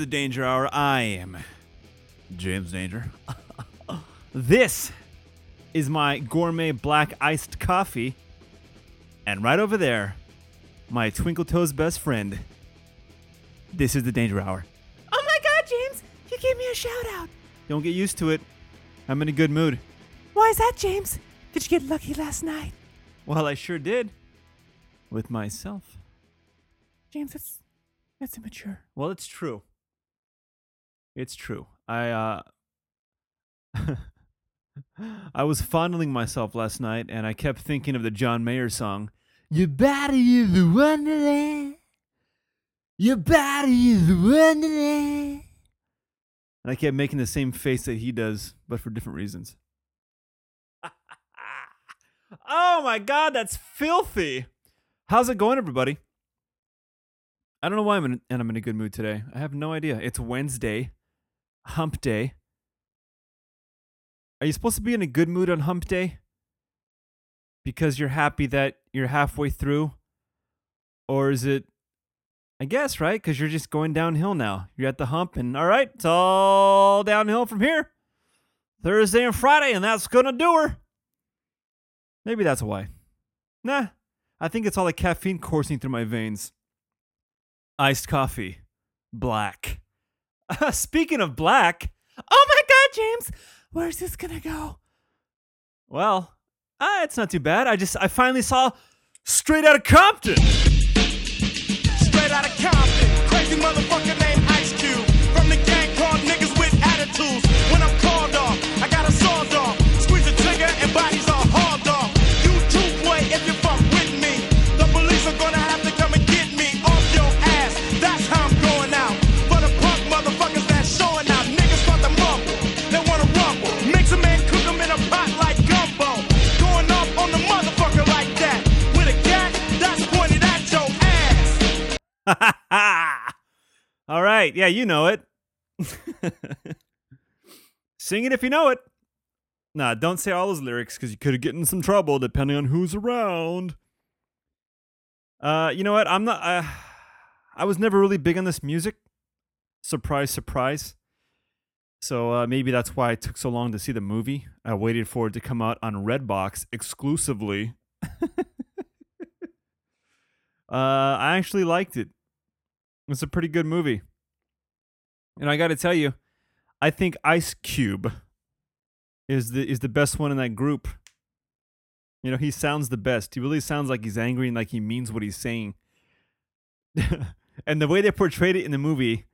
everybody! This is the Danger Hour. I am James Danger. this is my gourmet black iced coffee. And right over there, my Twinkle Toes best friend. This is the Danger Hour. Oh my god, James! You gave me a shout out. Don't get used to it. I'm in a good mood. Why is that, James? Did you get lucky last night? Well, I sure did. With myself. James, that's that's immature. Well, it's true. It's true. I uh I was fondling myself last night and I kept thinking of the John Mayer song. Your body is a wonderland. Your body is a wonderland. And I kept making the same face that he does, but for different reasons. oh my god, that's filthy. How's it going, everybody? I don't know why I'm in, and I'm in a good mood today. I have no idea. It's Wednesday, hump day. Are you supposed to be in a good mood on hump day? Because you're happy that you're halfway through? Or is it, I guess, right? Because you're just going downhill now. You're at the hump, and all right, it's all downhill from here. Thursday and Friday, and that's going to do her. Maybe that's why. Nah, I think it's all the caffeine coursing through my veins iced coffee, black. Speaking of black, Oh my god, James! Where's this gonna go? well, uh, it's not too bad. I just I finally saw Straight Outta Compton. all right, yeah, you know it. Sing it if you know it. Nah, don't say all those lyrics because you could get in some trouble depending on who's around. Uh, you know what? I'm not. Uh, I was never really big on this music. Surprise, surprise. So uh, maybe that's why it took so long to see the movie. I waited for it to come out on Redbox exclusively. uh, I actually liked it. It's a pretty good movie. And I got to tell you, I think Ice Cube is the is the best one in that group. You know, he sounds the best. He really sounds like he's angry and like he means what he's saying. and the way they portrayed it in the movie,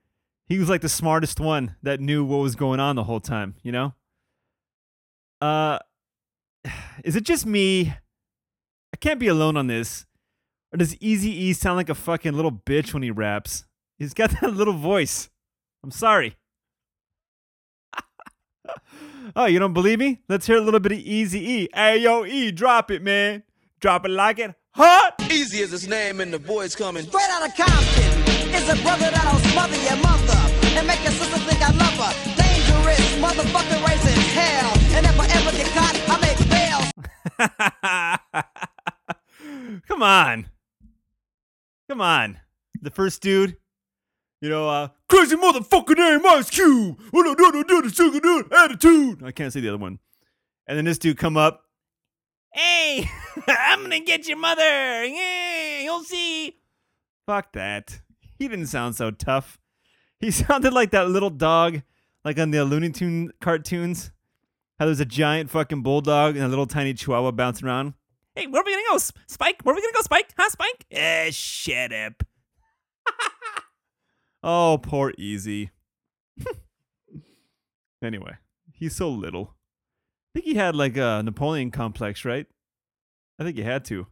he was like the smartest one that knew what was going on the whole time, you know? Uh is it just me? I can't be alone on this. Or does Easy E sound like a fucking little bitch when he raps? He's got that little voice. I'm sorry. oh, you don't believe me? Let's hear a little bit of Easy E. Hey yo, E, drop it, man. Drop it like it hot. Easy is his name and the boys coming. Straight out of Compton is a brother that'll smother your mother and make your sister think I love her. Dangerous motherfucker raising hell. And if I ever get caught, I make bail. Come on. Come on. The first dude, you know, uh, crazy motherfucker name Ice Cube. Oh, attitude. I can't say the other one. And then this dude come up. Hey, I'm gonna get your mother. Yeah, you'll see. Fuck that. He didn't sound so tough. He sounded like that little dog, like on the Looney Tune cartoons. How there's a giant fucking bulldog and a little tiny chihuahua bouncing around. Hey, where are we gonna go, Spike? Where are we gonna go, Spike? Huh, Spike? Eh, shut up. oh, poor Easy. anyway, he's so little. I think he had like a Napoleon complex, right? I think he had to.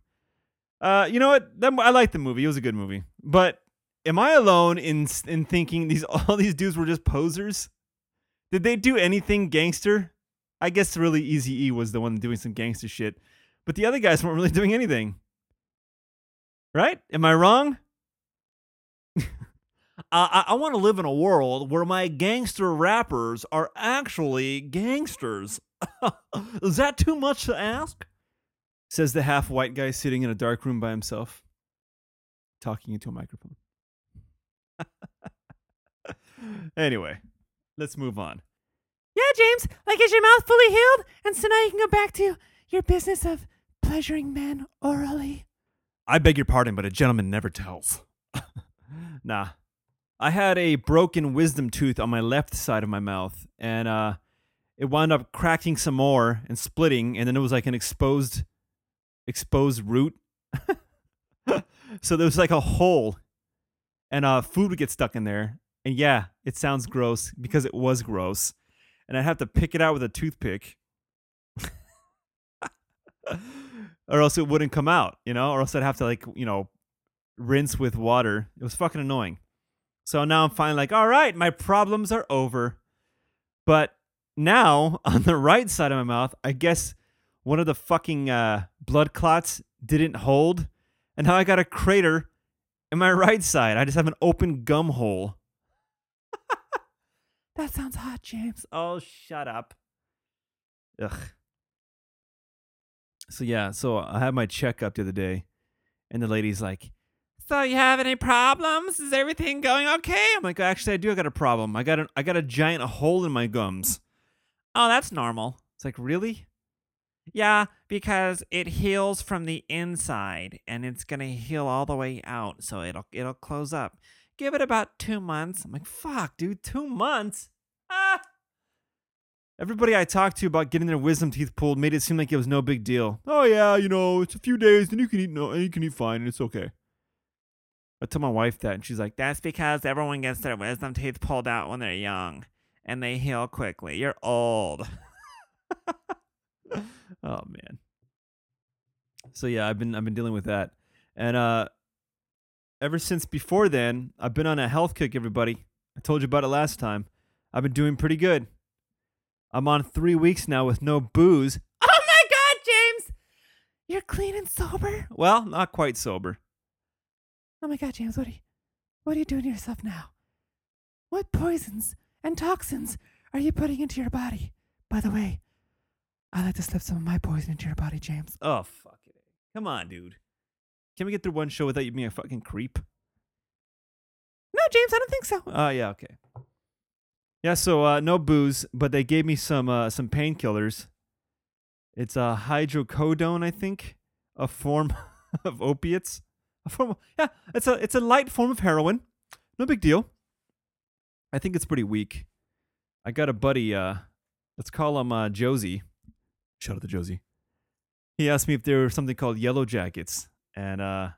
Uh, you know what? That, I like the movie. It was a good movie. But am I alone in in thinking these all these dudes were just posers? Did they do anything gangster? I guess really Easy E was the one doing some gangster shit, but the other guys weren't really doing anything. Right? Am I wrong? I, I want to live in a world where my gangster rappers are actually gangsters. Is that too much to ask? Says the half white guy sitting in a dark room by himself, talking into a microphone. anyway, let's move on. Yeah, James. Like, is your mouth fully healed? And so now you can go back to your business of pleasuring men orally. I beg your pardon, but a gentleman never tells. nah. I had a broken wisdom tooth on my left side of my mouth, and uh, it wound up cracking some more and splitting, and then it was like an exposed, exposed root. so there was like a hole, and uh, food would get stuck in there. And yeah, it sounds gross because it was gross, and I'd have to pick it out with a toothpick. or else it wouldn't come out, you know, or else I'd have to like, you know, rinse with water. It was fucking annoying. So now I'm finally like, all right, my problems are over. But now on the right side of my mouth, I guess one of the fucking uh, blood clots didn't hold, and now I got a crater in my right side. I just have an open gum hole. That sounds hot, James. Oh, shut up. Ugh. So yeah, so I had my checkup the other day, and the lady's like, So you have any problems? Is everything going okay? I'm like, actually, I do. I got a problem. I got a, I got a giant hole in my gums. Oh, that's normal. It's like, really? Yeah, because it heals from the inside and it's gonna heal all the way out, so it'll it'll close up. Give it about two months. I'm like, fuck, dude, two months. Ah. Everybody I talked to about getting their wisdom teeth pulled made it seem like it was no big deal. Oh yeah, you know, it's a few days, and you can eat no, and you can eat fine, and it's okay. I told my wife that, and she's like, That's because everyone gets their wisdom teeth pulled out when they're young and they heal quickly. You're old. oh man. So yeah, I've been I've been dealing with that, and uh, ever since before then, I've been on a health kick. Everybody, I told you about it last time. I've been doing pretty good. I'm on three weeks now with no booze. Oh my god, James! You're clean and sober? Well, not quite sober. Oh my god, James, what are you what are you doing to yourself now? What poisons and toxins are you putting into your body? By the way, I like to slip some of my poison into your body, James. Oh fuck it! Come on, dude. Can we get through one show without you being a fucking creep? No, James, I don't think so. Oh yeah, okay. Yeah, so uh, no booze, but they gave me some uh, some painkillers. It's a uh, hydrocodone, I think, a form of opiates. A form, of, yeah, it's a it's a light form of heroin. No big deal. I think it's pretty weak. I got a buddy. Uh, let's call him uh, Josie. Shout out to Josie. He asked me if there was something called yellow jackets, and uh,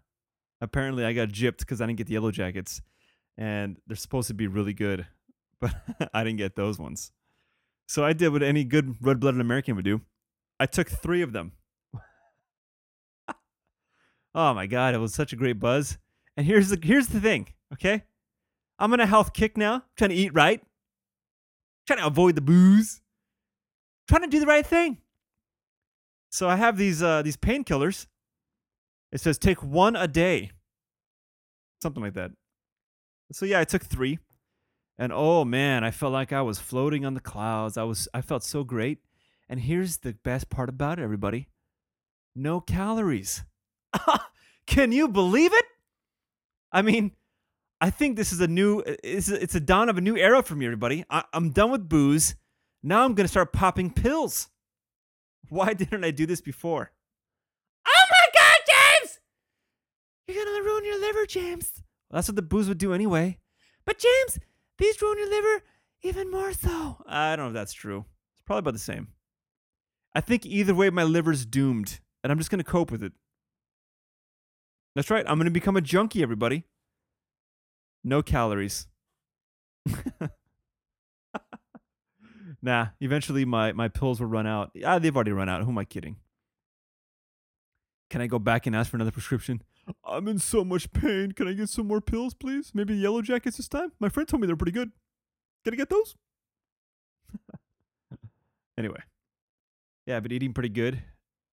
apparently I got gypped because I didn't get the yellow jackets, and they're supposed to be really good, but I didn't get those ones. So I did what any good red-blooded American would do. I took three of them. oh my god, it was such a great buzz. And here's the here's the thing, okay? I'm on a health kick now, I'm trying to eat right, trying to avoid the booze, trying to do the right thing. So I have these uh, these painkillers. It says take one a day, something like that. So yeah, I took three, and oh man, I felt like I was floating on the clouds. I was I felt so great. And here's the best part about it, everybody: no calories. Can you believe it? I mean, I think this is a new it's a, dawn of a new era for me, everybody. I, I'm done with booze. Now I'm gonna start popping pills. Why didn't I do this before? Oh my god, James! You're gonna ruin your liver, James. That's what the booze would do anyway. But James, these ruin your liver even more so. I don't know if that's true. It's probably about the same. I think either way, my liver's doomed, and I'm just gonna cope with it. That's right. I'm gonna become a junkie, everybody. No calories. nah, eventually my, my pills will run out. Ah, they've already run out. Who am I kidding? Can I go back and ask for another prescription? I'm in so much pain. Can I get some more pills, please? Maybe yellow jackets this time? My friend told me they're pretty good. Can I get those? anyway. Yeah, I've been eating pretty good.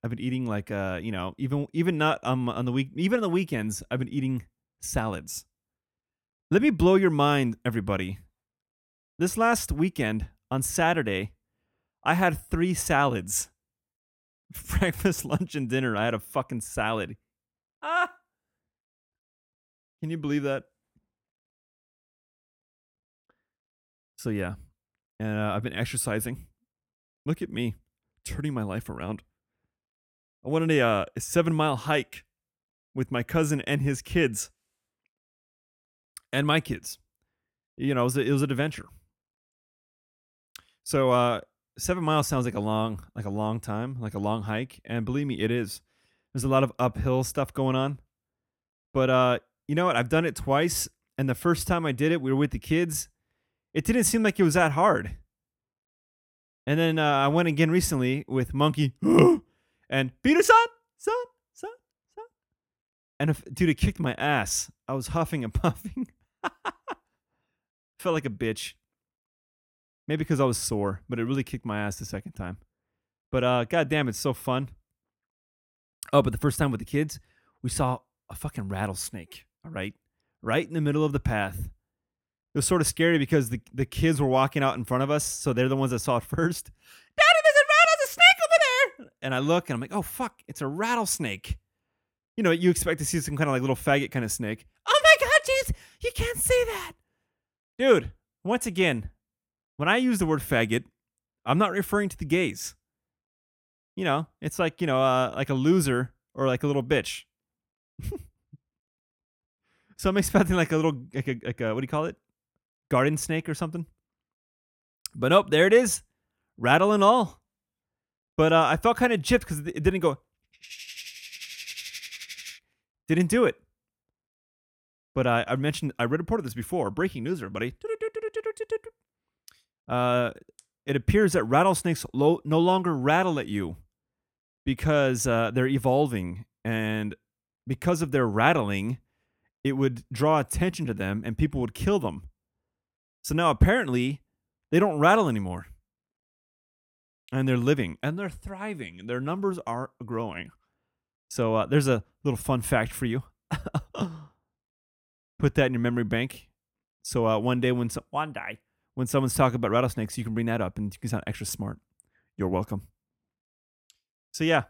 I've been eating like uh, you know, even even not um on the week even on the weekends, I've been eating salads. Let me blow your mind, everybody. This last weekend, on Saturday, I had three salads. Breakfast, lunch, and dinner. I had a fucking salad. Ah! Can you believe that? So yeah, and uh, I've been exercising. Look at me, turning my life around. I went on a, uh, a seven mile hike with my cousin and his kids, and my kids. You know, it was, a, it was an adventure. So uh, seven miles sounds like a long, like a long time, like a long hike, and believe me, it is. There's a lot of uphill stuff going on, but uh, you know what? I've done it twice, and the first time I did it, we were with the kids. It didn't seem like it was that hard. And then uh, I went again recently with Monkey and Peter son, son, son, son. And if, dude, it kicked my ass. I was huffing and puffing. Felt like a bitch. Maybe because I was sore, but it really kicked my ass the second time. But uh, goddamn, it's so fun. Oh, but the first time with the kids, we saw a fucking rattlesnake. All right, right in the middle of the path. It was sort of scary because the the kids were walking out in front of us, so they're the ones that saw it first. Daddy, there's a rattlesnake over there! And I look and I'm like, oh fuck, it's a rattlesnake. You know, you expect to see some kind of like little faggot kind of snake. Oh my god, jeez, you can't say that, dude. Once again, when I use the word faggot, I'm not referring to the gays. You know, it's like you know, uh, like a loser or like a little bitch. so I'm expecting like a little, like a, like a, what do you call it? Garden snake or something. But nope, there it is, rattle and all. But uh, I felt kind of gypped because it didn't go. Didn't do it. But I, I mentioned I read reported this before. Breaking news, everybody. Uh, it appears that rattlesnakes lo- no longer rattle at you because uh, they're evolving, and because of their rattling, it would draw attention to them, and people would kill them. So now apparently, they don't rattle anymore, and they're living and they're thriving. Their numbers are growing. So uh, there's a little fun fact for you. Put that in your memory bank. So uh, one day when one day when someone's talking about rattlesnakes, you can bring that up and you can sound extra smart. You're welcome. So yeah,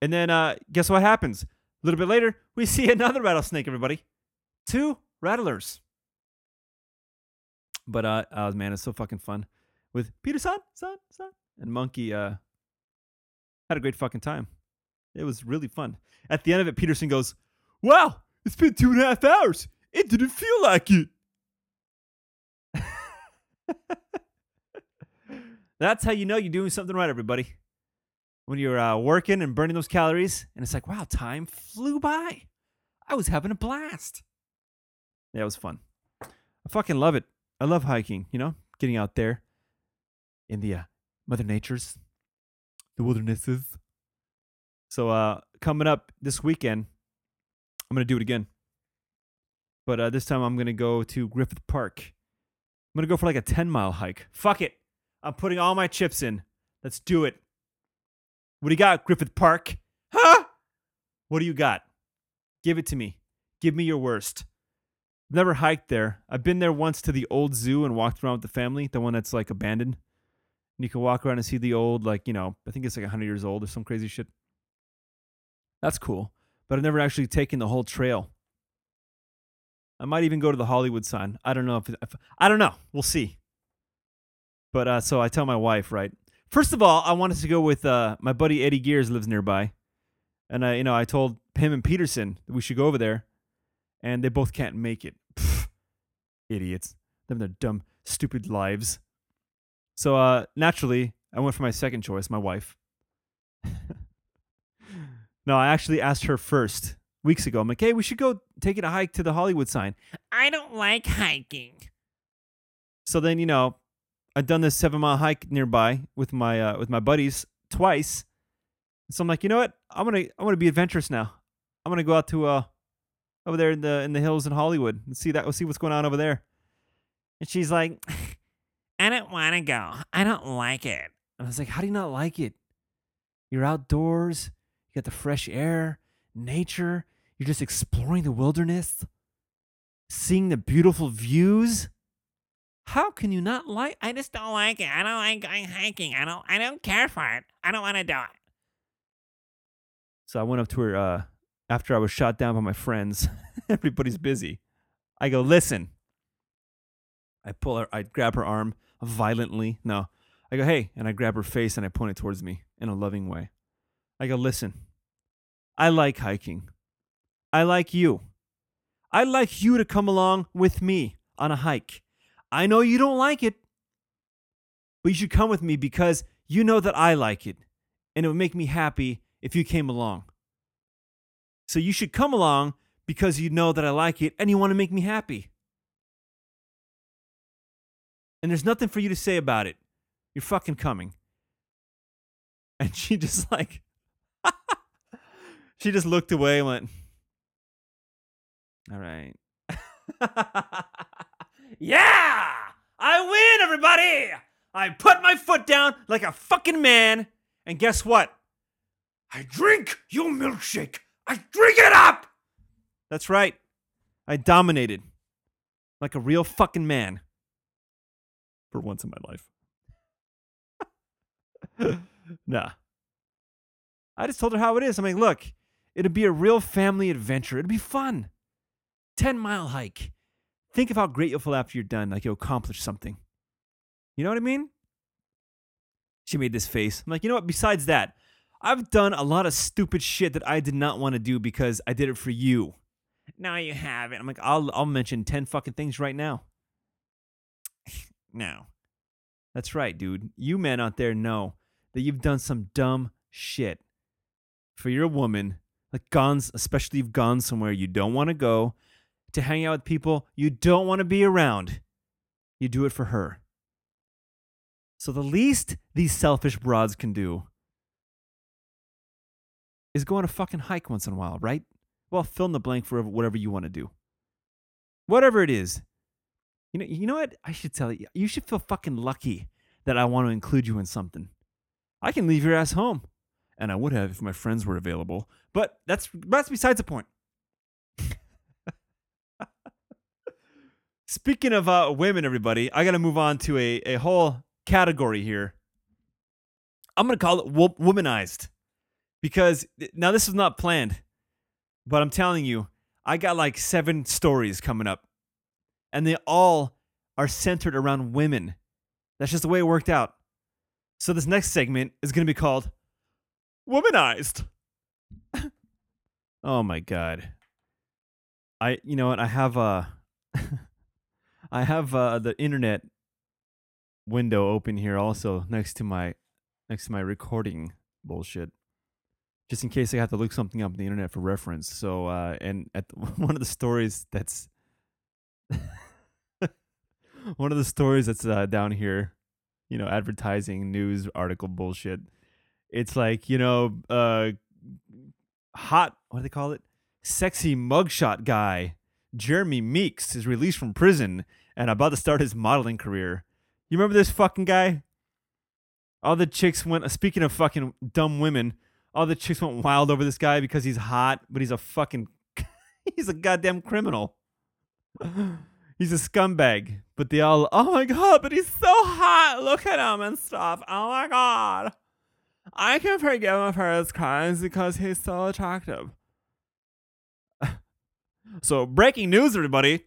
and then uh, guess what happens? A little bit later, we see another rattlesnake. Everybody, two rattlers. But uh, oh man, it's so fucking fun with Peter son, son, son, and Monkey. Uh, had a great fucking time. It was really fun. At the end of it, Peterson goes, "Wow, it's been two and a half hours. It didn't feel like it." That's how you know you're doing something right, everybody. When you're uh, working and burning those calories, and it's like, wow, time flew by. I was having a blast. Yeah, it was fun. I fucking love it. I love hiking, you know, getting out there in the uh, Mother Nature's, the wildernesses. So, uh, coming up this weekend, I'm going to do it again. But uh, this time I'm going to go to Griffith Park. I'm going to go for like a 10 mile hike. Fuck it. I'm putting all my chips in. Let's do it. What do you got, Griffith Park? Huh? What do you got? Give it to me. Give me your worst. Never hiked there. I've been there once to the old zoo and walked around with the family, the one that's like abandoned. And you can walk around and see the old, like, you know, I think it's like 100 years old or some crazy shit. That's cool. But I've never actually taken the whole trail. I might even go to the Hollywood sign. I don't know if, if I don't know. We'll see. But uh, so I tell my wife, right? First of all, I wanted to go with uh, my buddy Eddie Gears lives nearby, and I, you know, I told him and Peterson that we should go over there, and they both can't make it. Idiots, them their dumb, stupid lives. So uh, naturally, I went for my second choice, my wife. no, I actually asked her first weeks ago. I'm like, hey, we should go taking a hike to the Hollywood sign. I don't like hiking. So then, you know, I'd done this seven mile hike nearby with my uh, with my buddies twice. So I'm like, you know what? I'm gonna I'm gonna be adventurous now. I'm gonna go out to uh over there in the in the hills in Hollywood and see that see what's going on over there. And she's like, I don't want to go. I don't like it. And I was like, How do you not like it? You're outdoors. You got the fresh air, nature. You're just exploring the wilderness, seeing the beautiful views. How can you not like? I just don't like it. I don't like going hiking. I don't. I don't care for it. I don't want to do it. So I went up to her uh, after I was shot down by my friends. Everybody's busy. I go, listen. I pull her, I grab her arm violently. No, I go, hey, and I grab her face and I point it towards me in a loving way. I go, listen, I like hiking. I like you. I'd like you to come along with me on a hike. I know you don't like it, but you should come with me because you know that I like it. And it would make me happy if you came along. So you should come along because you know that I like it and you want to make me happy. And there's nothing for you to say about it. You're fucking coming. And she just like, she just looked away and went, all right. yeah! I win, everybody! I put my foot down like a fucking man. And guess what? I drink your milkshake. I drink it up! That's right. I dominated like a real fucking man for once in my life. nah. I just told her how it is. I'm like, look, it'd be a real family adventure. It'd be fun. 10 mile hike. Think of how great you'll feel after you're done, like you accomplished something. You know what I mean? She made this face. I'm like, you know what? Besides that, I've done a lot of stupid shit that I did not want to do because I did it for you. Now you have it. I'm like, I'll I'll mention 10 fucking things right now. no. That's right, dude. You men out there know that you've done some dumb shit for your woman, like gone, especially you've gone somewhere you don't want to go to hang out with people you don't want to be around. You do it for her. So the least these selfish broads can do is go on a fucking hike once in a while, right? Well, fill in the blank for whatever you want to do. Whatever it is. You know, you know what? I should tell you. You should feel fucking lucky that I want to include you in something. I can leave your ass home. And I would have if my friends were available. But that's that's besides the point. Speaking of uh, women, everybody, I got to move on to a, a whole category here. I'm going to call it wo- womanized because now this is not planned, but I'm telling you, I got like seven stories coming up, and they all are centered around women. That's just the way it worked out. So this next segment is going to be called Womanized. oh my god. I you know what I have uh I have uh the internet window open here also next to my next to my recording bullshit just in case I have to look something up on the internet for reference. So, uh, and at the, one of the stories that's one of the stories that's uh, down here, you know, advertising news article bullshit. It's like you know, uh, hot. What do they call it? Sexy mugshot guy. Jeremy Meeks is released from prison and about to start his modeling career. You remember this fucking guy? All the chicks went. Speaking of fucking dumb women, all the chicks went wild over this guy because he's hot, but he's a fucking he's a goddamn criminal. he's a scumbag. But they all, oh my god, but he's so hot. Look at him and stuff. Oh my god. I can forgive him for his crimes because he's so attractive. so breaking news, everybody.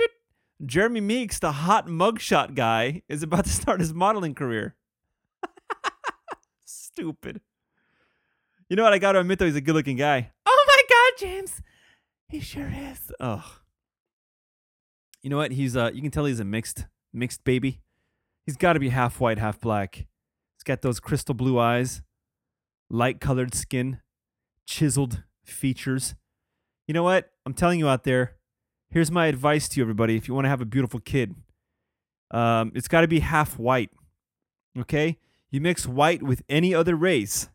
Jeremy Meeks, the hot mugshot guy, is about to start his modeling career. Stupid. You know what? I got to admit, though, he's a good looking guy. Oh my God, James. He sure is. Ugh. You know what? He's uh you can tell he's a mixed mixed baby. He's got to be half white, half black. He's got those crystal blue eyes, light colored skin, chiseled features. You know what? I'm telling you out there, here's my advice to you everybody if you want to have a beautiful kid. Um it's got to be half white. Okay? You mix white with any other race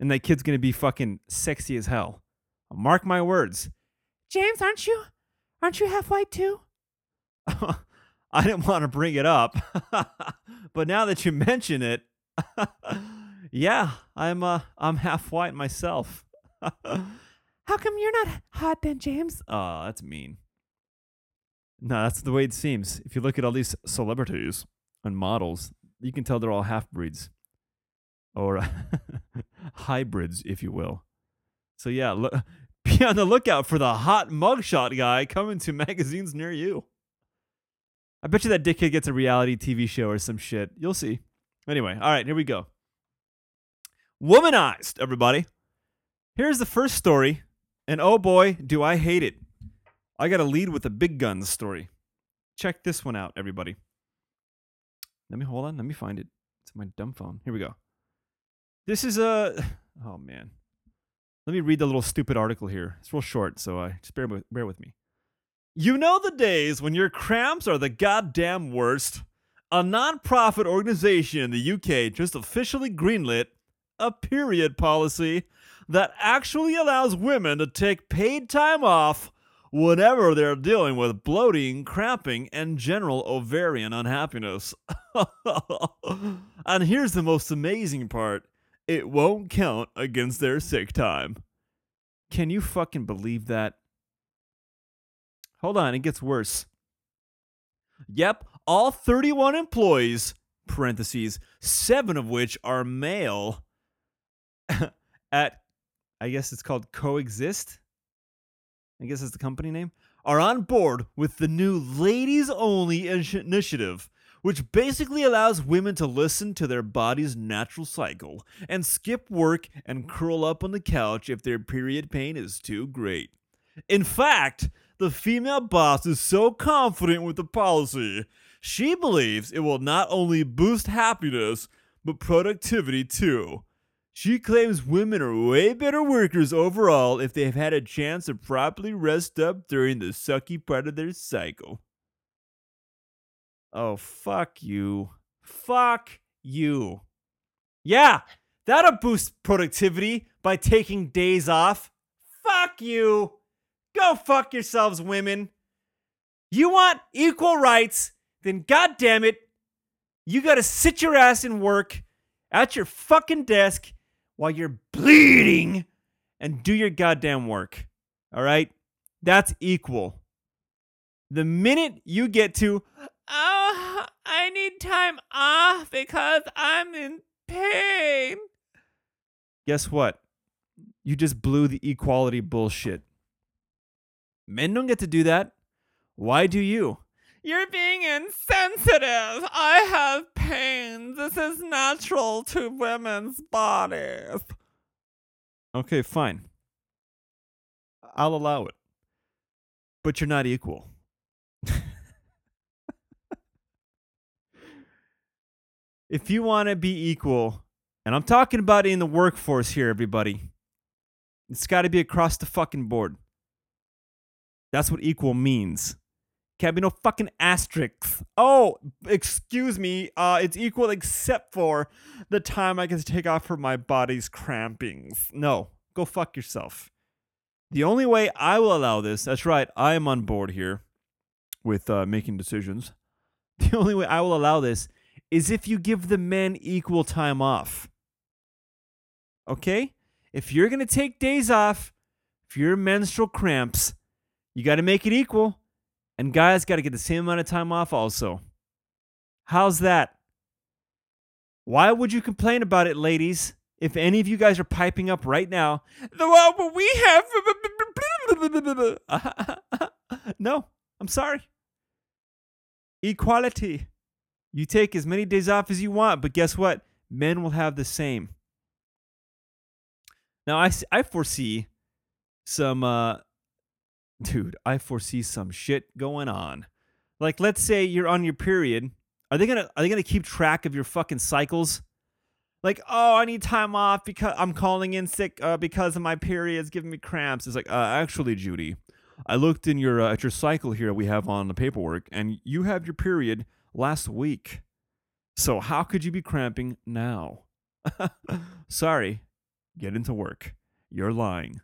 and that kid's to be fucking sexy as hell. Mark my words. James, aren't you? Aren't you half white too? I didn't want to bring it up, but now that you mention it, yeah, I'm uh, I'm half white myself. How come you're not hot then, James? Oh, that's mean. No, that's the way it seems. If you look at all these celebrities and models, you can tell they're all half breeds or hybrids, if you will. So yeah, be on the lookout for the hot mugshot guy coming to magazines near you. I bet you that dickhead gets a reality TV show or some shit. You'll see. Anyway, all right, here we go. Womanized, everybody. Here's the first story, and oh boy, do I hate it. I got to lead with a big guns story. Check this one out, everybody. Let me hold on. Let me find it. It's my dumb phone. Here we go. This is a. Oh man. Let me read the little stupid article here. It's real short, so I just bear with, bear with me. You know the days when your cramps are the goddamn worst. A non-profit organization in the UK just officially greenlit a period policy that actually allows women to take paid time off whenever they're dealing with bloating, cramping, and general ovarian unhappiness. and here's the most amazing part it won't count against their sick time. Can you fucking believe that? Hold on, it gets worse. Yep, all 31 employees, parentheses, seven of which are male, at, I guess it's called Coexist. I guess that's the company name, are on board with the new ladies only initiative, which basically allows women to listen to their body's natural cycle and skip work and curl up on the couch if their period pain is too great. In fact, the female boss is so confident with the policy, she believes it will not only boost happiness, but productivity too. She claims women are way better workers overall if they've had a chance to properly rest up during the sucky part of their cycle. Oh, fuck you. Fuck you. Yeah, that'll boost productivity by taking days off. Fuck you. Go fuck yourselves, women. You want equal rights, then goddamn it, you gotta sit your ass and work at your fucking desk while you're bleeding and do your goddamn work. All right? That's equal. The minute you get to, oh, I need time off because I'm in pain. Guess what? You just blew the equality bullshit. Men don't get to do that. Why do you? You're being insensitive. I have pain. This is natural to women's bodies. Okay, fine. I'll allow it. But you're not equal. If you want to be equal, and I'm talking about in the workforce here, everybody, it's got to be across the fucking board. That's what equal means. Can't be no fucking asterisks. Oh, excuse me. Uh, it's equal except for the time I to take off for my body's crampings. No, go fuck yourself. The only way I will allow this, that's right, I am on board here with uh, making decisions. The only way I will allow this is if you give the men equal time off. Okay? If you're going to take days off for your menstrual cramps, you got to make it equal. And guys got to get the same amount of time off also. How's that? Why would you complain about it, ladies? If any of you guys are piping up right now, the uh, well, we have. no, I'm sorry. Equality. You take as many days off as you want, but guess what? Men will have the same. Now, I, I foresee some, uh, dude, I foresee some shit going on. Like, let's say you're on your period. Are they gonna are they gonna keep track of your fucking cycles? Like, oh, I need time off because I'm calling in sick uh, because of my period's giving me cramps. It's like, uh, actually, Judy, I looked in your uh, at your cycle here we have on the paperwork, and you have your period last week. So how could you be cramping now? Sorry, get into work. You're lying.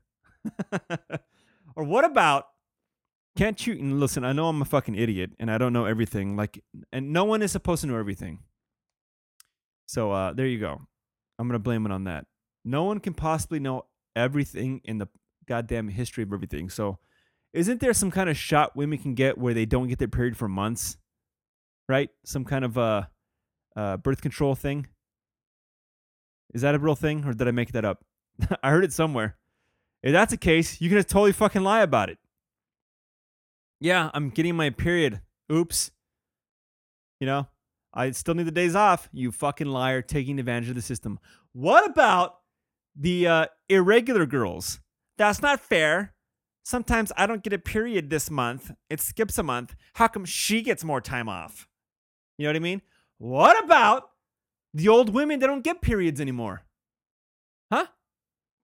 or what about can't you listen, I know I'm a fucking idiot and I don't know everything like and no one is supposed to know everything. So uh there you go. I'm to blame it on that. No one can possibly know everything in the goddamn history of everything. So isn't there some kind of shot women can get where they don't get their period for months? Right? Some kind of uh uh birth control thing? Is that a real thing or did I make that up? I heard it somewhere. If that's the case, you can just totally fucking lie about it. Yeah, I'm getting my period. Oops. You know, I still need the days off. You fucking liar, taking advantage of the system. What about the uh, irregular girls? That's not fair. Sometimes I don't get a period this month. It skips a month. How come she gets more time off? You know what I mean? What about the old women that don't get periods anymore? Huh?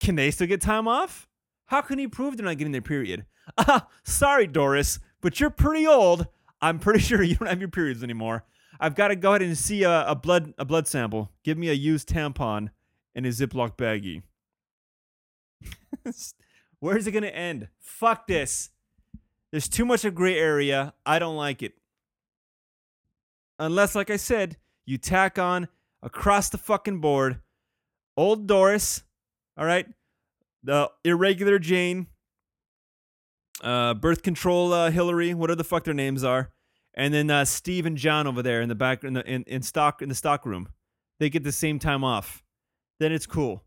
Can they still get time off? How can you prove they're not getting their period? Ah, sorry, Doris, but you're pretty old. I'm pretty sure you don't have your periods anymore. I've got to go ahead and see a, a blood a blood sample. Give me a used tampon and a Ziploc baggie. Where's it gonna end? Fuck this. There's too much of gray area. I don't like it. Unless, like I said, you tack on across the fucking board, old Doris, all right, the irregular Jane, uh, birth control uh, Hillary, whatever the fuck their names are, and then uh, Steve and John over there in the back in the in, in stock in the stock room. They get the same time off. Then it's cool.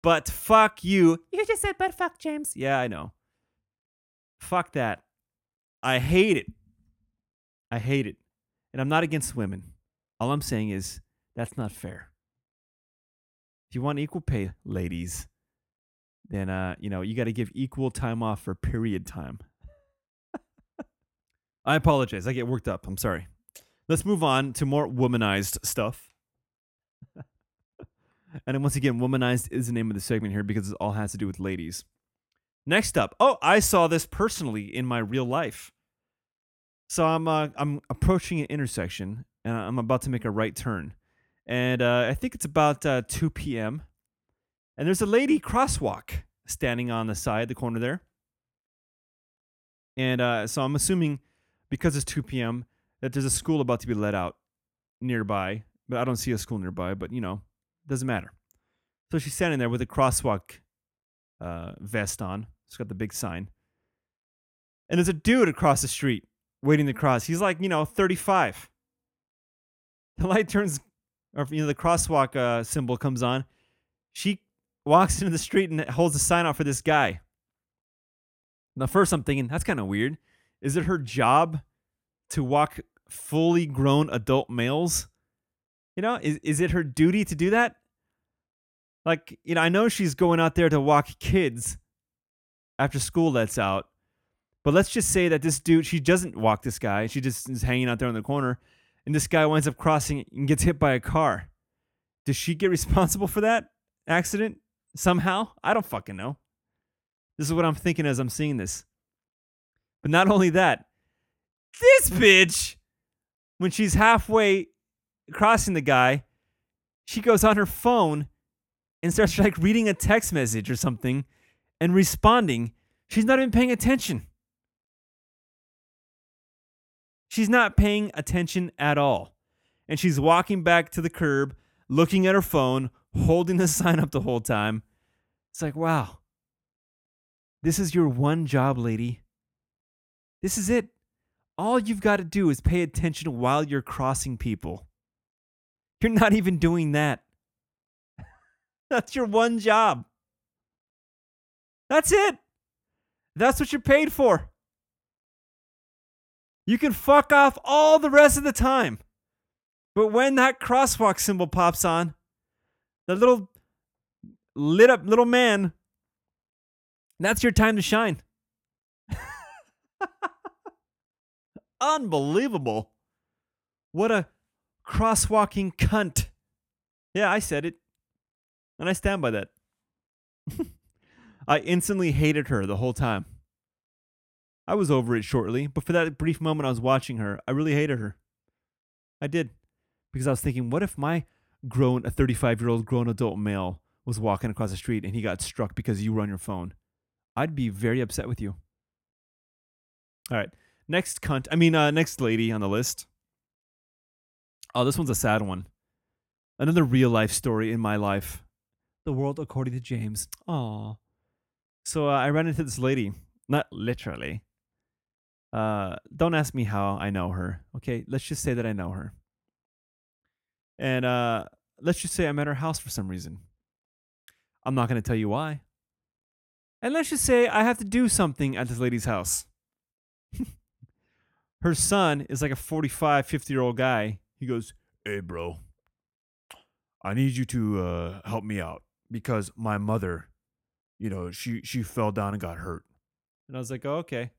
But fuck you. You just said but fuck, James. Yeah, I know. Fuck that. I hate it. I hate it. And I'm not against women. All I'm saying is that's not fair. If you want equal pay, ladies, then uh, you know, you got to give equal time off for period time. I apologize. I get worked up. I'm sorry. Let's move on to more womanized stuff. and once again, womanized is the name of the segment here because it all has to do with ladies. Next up, oh, I saw this personally in my real life. So I'm uh, I'm approaching an intersection and I'm about to make a right turn, and uh, I think it's about uh, 2 p.m. And there's a lady crosswalk standing on the side, the corner there. And uh, so I'm assuming because it's 2 p.m. that there's a school about to be let out nearby, but I don't see a school nearby. But you know, doesn't matter. So she's standing there with a crosswalk uh, vest on. She's got the big sign. And there's a dude across the street waiting to cross. He's like, you know, 35. The light turns, or you know, the crosswalk uh, symbol comes on. She walks into the street and holds a sign out for this guy. Now, first I'm thinking that's kind of weird. Is it her job to walk fully grown adult males? You know, is is it her duty to do that? Like, you know, I know she's going out there to walk kids after school lets out. But let's just say that this dude, she doesn't walk this guy. She just is hanging out there in the corner. And this guy winds up crossing and gets hit by a car. Does she get responsible for that accident somehow? I don't fucking know. This is what I'm thinking as I'm seeing this. But not only that, this bitch, when she's halfway crossing the guy, she goes on her phone and starts like reading a text message or something and responding. She's not even paying attention. She's not paying attention at all. And she's walking back to the curb, looking at her phone, holding the sign up the whole time. It's like, wow. This is your one job, lady. This is it. All you've got to do is pay attention while you're crossing people. You're not even doing that. That's your one job. That's it. That's what you're paid for. You can fuck off all the rest of the time. But when that crosswalk symbol pops on, the little lit up little man, that's your time to shine. Unbelievable. What a crosswalking cunt. Yeah, I said it. And I stand by that. I instantly hated her the whole time. I was over it shortly, but for that brief moment I was watching her, I really hated her. I did. Because I was thinking, what if my grown, a 35 year old grown adult male was walking across the street and he got struck because you were on your phone? I'd be very upset with you. All right. Next cunt, I mean, uh, next lady on the list. Oh, this one's a sad one. Another real life story in my life. The world according to James. Aw. So uh, I ran into this lady. Not literally. Uh, don't ask me how I know her. Okay, let's just say that I know her. And uh, let's just say I'm at her house for some reason. I'm not going to tell you why. And let's just say I have to do something at this lady's house. her son is like a 45, 50 year old guy. He goes, Hey, bro, I need you to uh, help me out because my mother, you know, she, she fell down and got hurt. And I was like, oh, okay.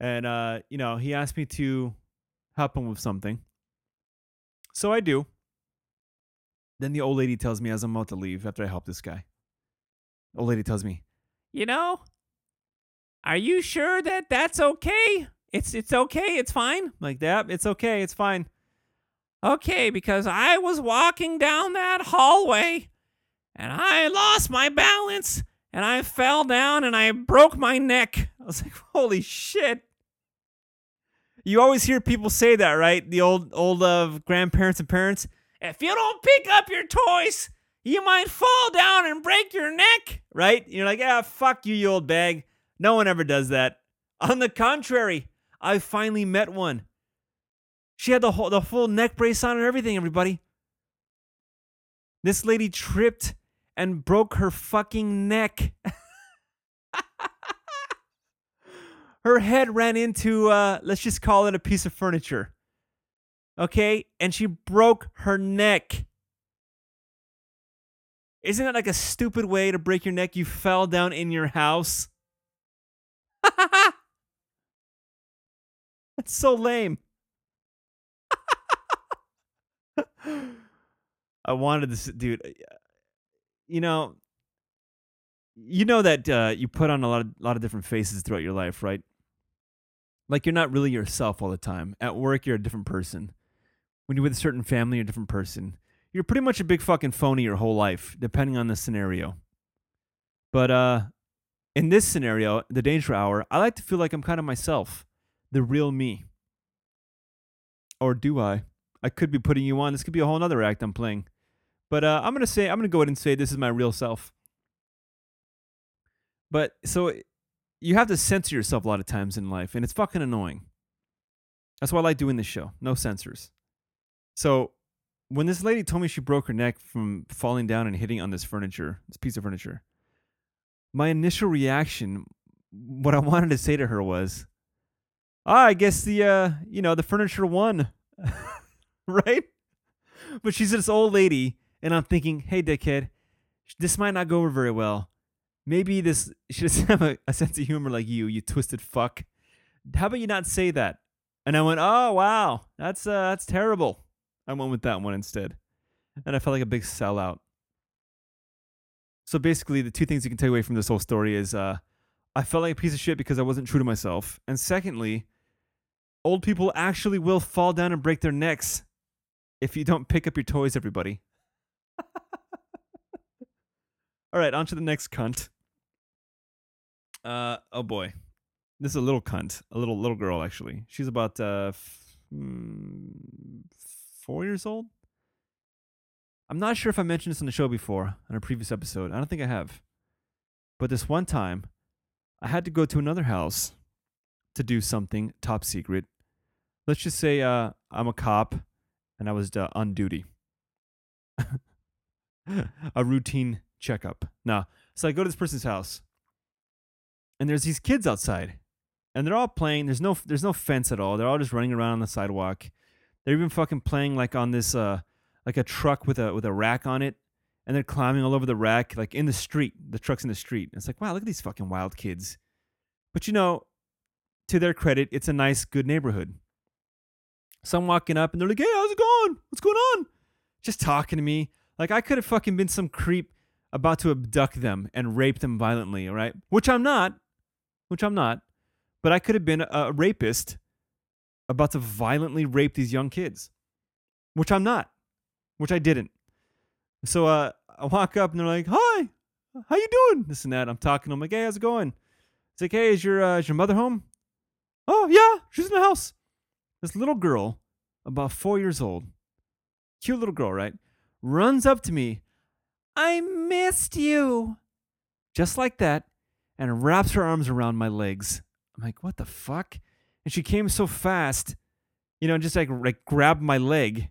And, uh, you know, he asked me to help him with something. So I do. Then the old lady tells me as I'm about to leave after I help this guy. Old lady tells me, You know, are you sure that that's okay? It's it's okay. It's fine. like that, it's okay, it's fine. Okay, because I was walking down that hallway and I lost my balance and I fell down and I broke my neck. I was like, holy shit. You always hear people say that, right? The old old uh, grandparents and parents. If you don't pick up your toys, you might fall down and break your neck. right? You're like, ah, fuck you, you old bag. No one ever does that. On the contrary, I finally met one. She had the whole, the full neck brace on and everything. Everybody. This lady tripped and broke her fucking neck. her head ran into, uh, let's just call it a piece of furniture. Okay, and she broke her neck. Isn't that like a stupid way to break your neck? You fell down in your house. That's so lame. I wanted this, dude. uh, You know, you know that uh, you put on a lot of lot of different faces throughout your life, right? Like you're not really yourself all the time. At work, you're a different person. When you're with a certain family, you're a different person. You're pretty much a big fucking phony your whole life, depending on the scenario. But uh, in this scenario, the danger hour, I like to feel like I'm kind of myself, the real me. Or do I? I could be putting you on. This could be a whole other act I'm playing. But uh, I'm gonna say I'm gonna go ahead and say this is my real self. But so you have to censor yourself a lot of times in life, and it's fucking annoying. That's why I like doing this show. No censors. So when this lady told me she broke her neck from falling down and hitting on this furniture, this piece of furniture, my initial reaction, what I wanted to say to her was, ah, I guess the uh, you know, the furniture won. right? But she's this old lady, and I'm thinking, hey, dickhead, this might not go over very well. Maybe this she doesn't have a, a sense of humor like you, you twisted fuck. How about you not say that? And I went, oh wow, that's uh, that's terrible. I went with that one instead, and I felt like a big sellout. So basically, the two things you can take away from this whole story is, uh, I felt like a piece of shit because I wasn't true to myself, and secondly, old people actually will fall down and break their necks if you don't pick up your toys, everybody. All right, on to the next cunt. Uh oh boy. This is a little cunt, a little little girl actually. She's about uh f- mm, 4 years old. I'm not sure if I mentioned this on the show before on a previous episode. I don't think I have. But this one time, I had to go to another house to do something top secret. Let's just say uh, I'm a cop and I was uh, on duty. a routine checkup. Now, so I go to this person's house, and there's these kids outside, and they're all playing. There's no there's no fence at all. They're all just running around on the sidewalk. They're even fucking playing like on this uh like a truck with a with a rack on it, and they're climbing all over the rack like in the street. The truck's in the street. It's like wow, look at these fucking wild kids. But you know, to their credit, it's a nice, good neighborhood. So I'm walking up and they're like, hey, how's it going? What's going on? Just talking to me. Like I could have fucking been some creep about to abduct them and rape them violently, all right? Which I'm not. Which I'm not. But I could have been a, rapist about to violently rape these young kids. Which I'm not. Which I didn't. So uh, I walk up and they're like, hi, how you doing? This and that. I'm talking to them like, hey, how's it going? It's like, hey, is your, uh, is your mother home? Oh, yeah, she's in the house this little girl, about four years old, cute little girl, right? Runs up to me. I missed you. Just like that, and wraps her arms around my legs. I'm like, what the fuck? And she came so fast, you know, and just like like grabbed my leg.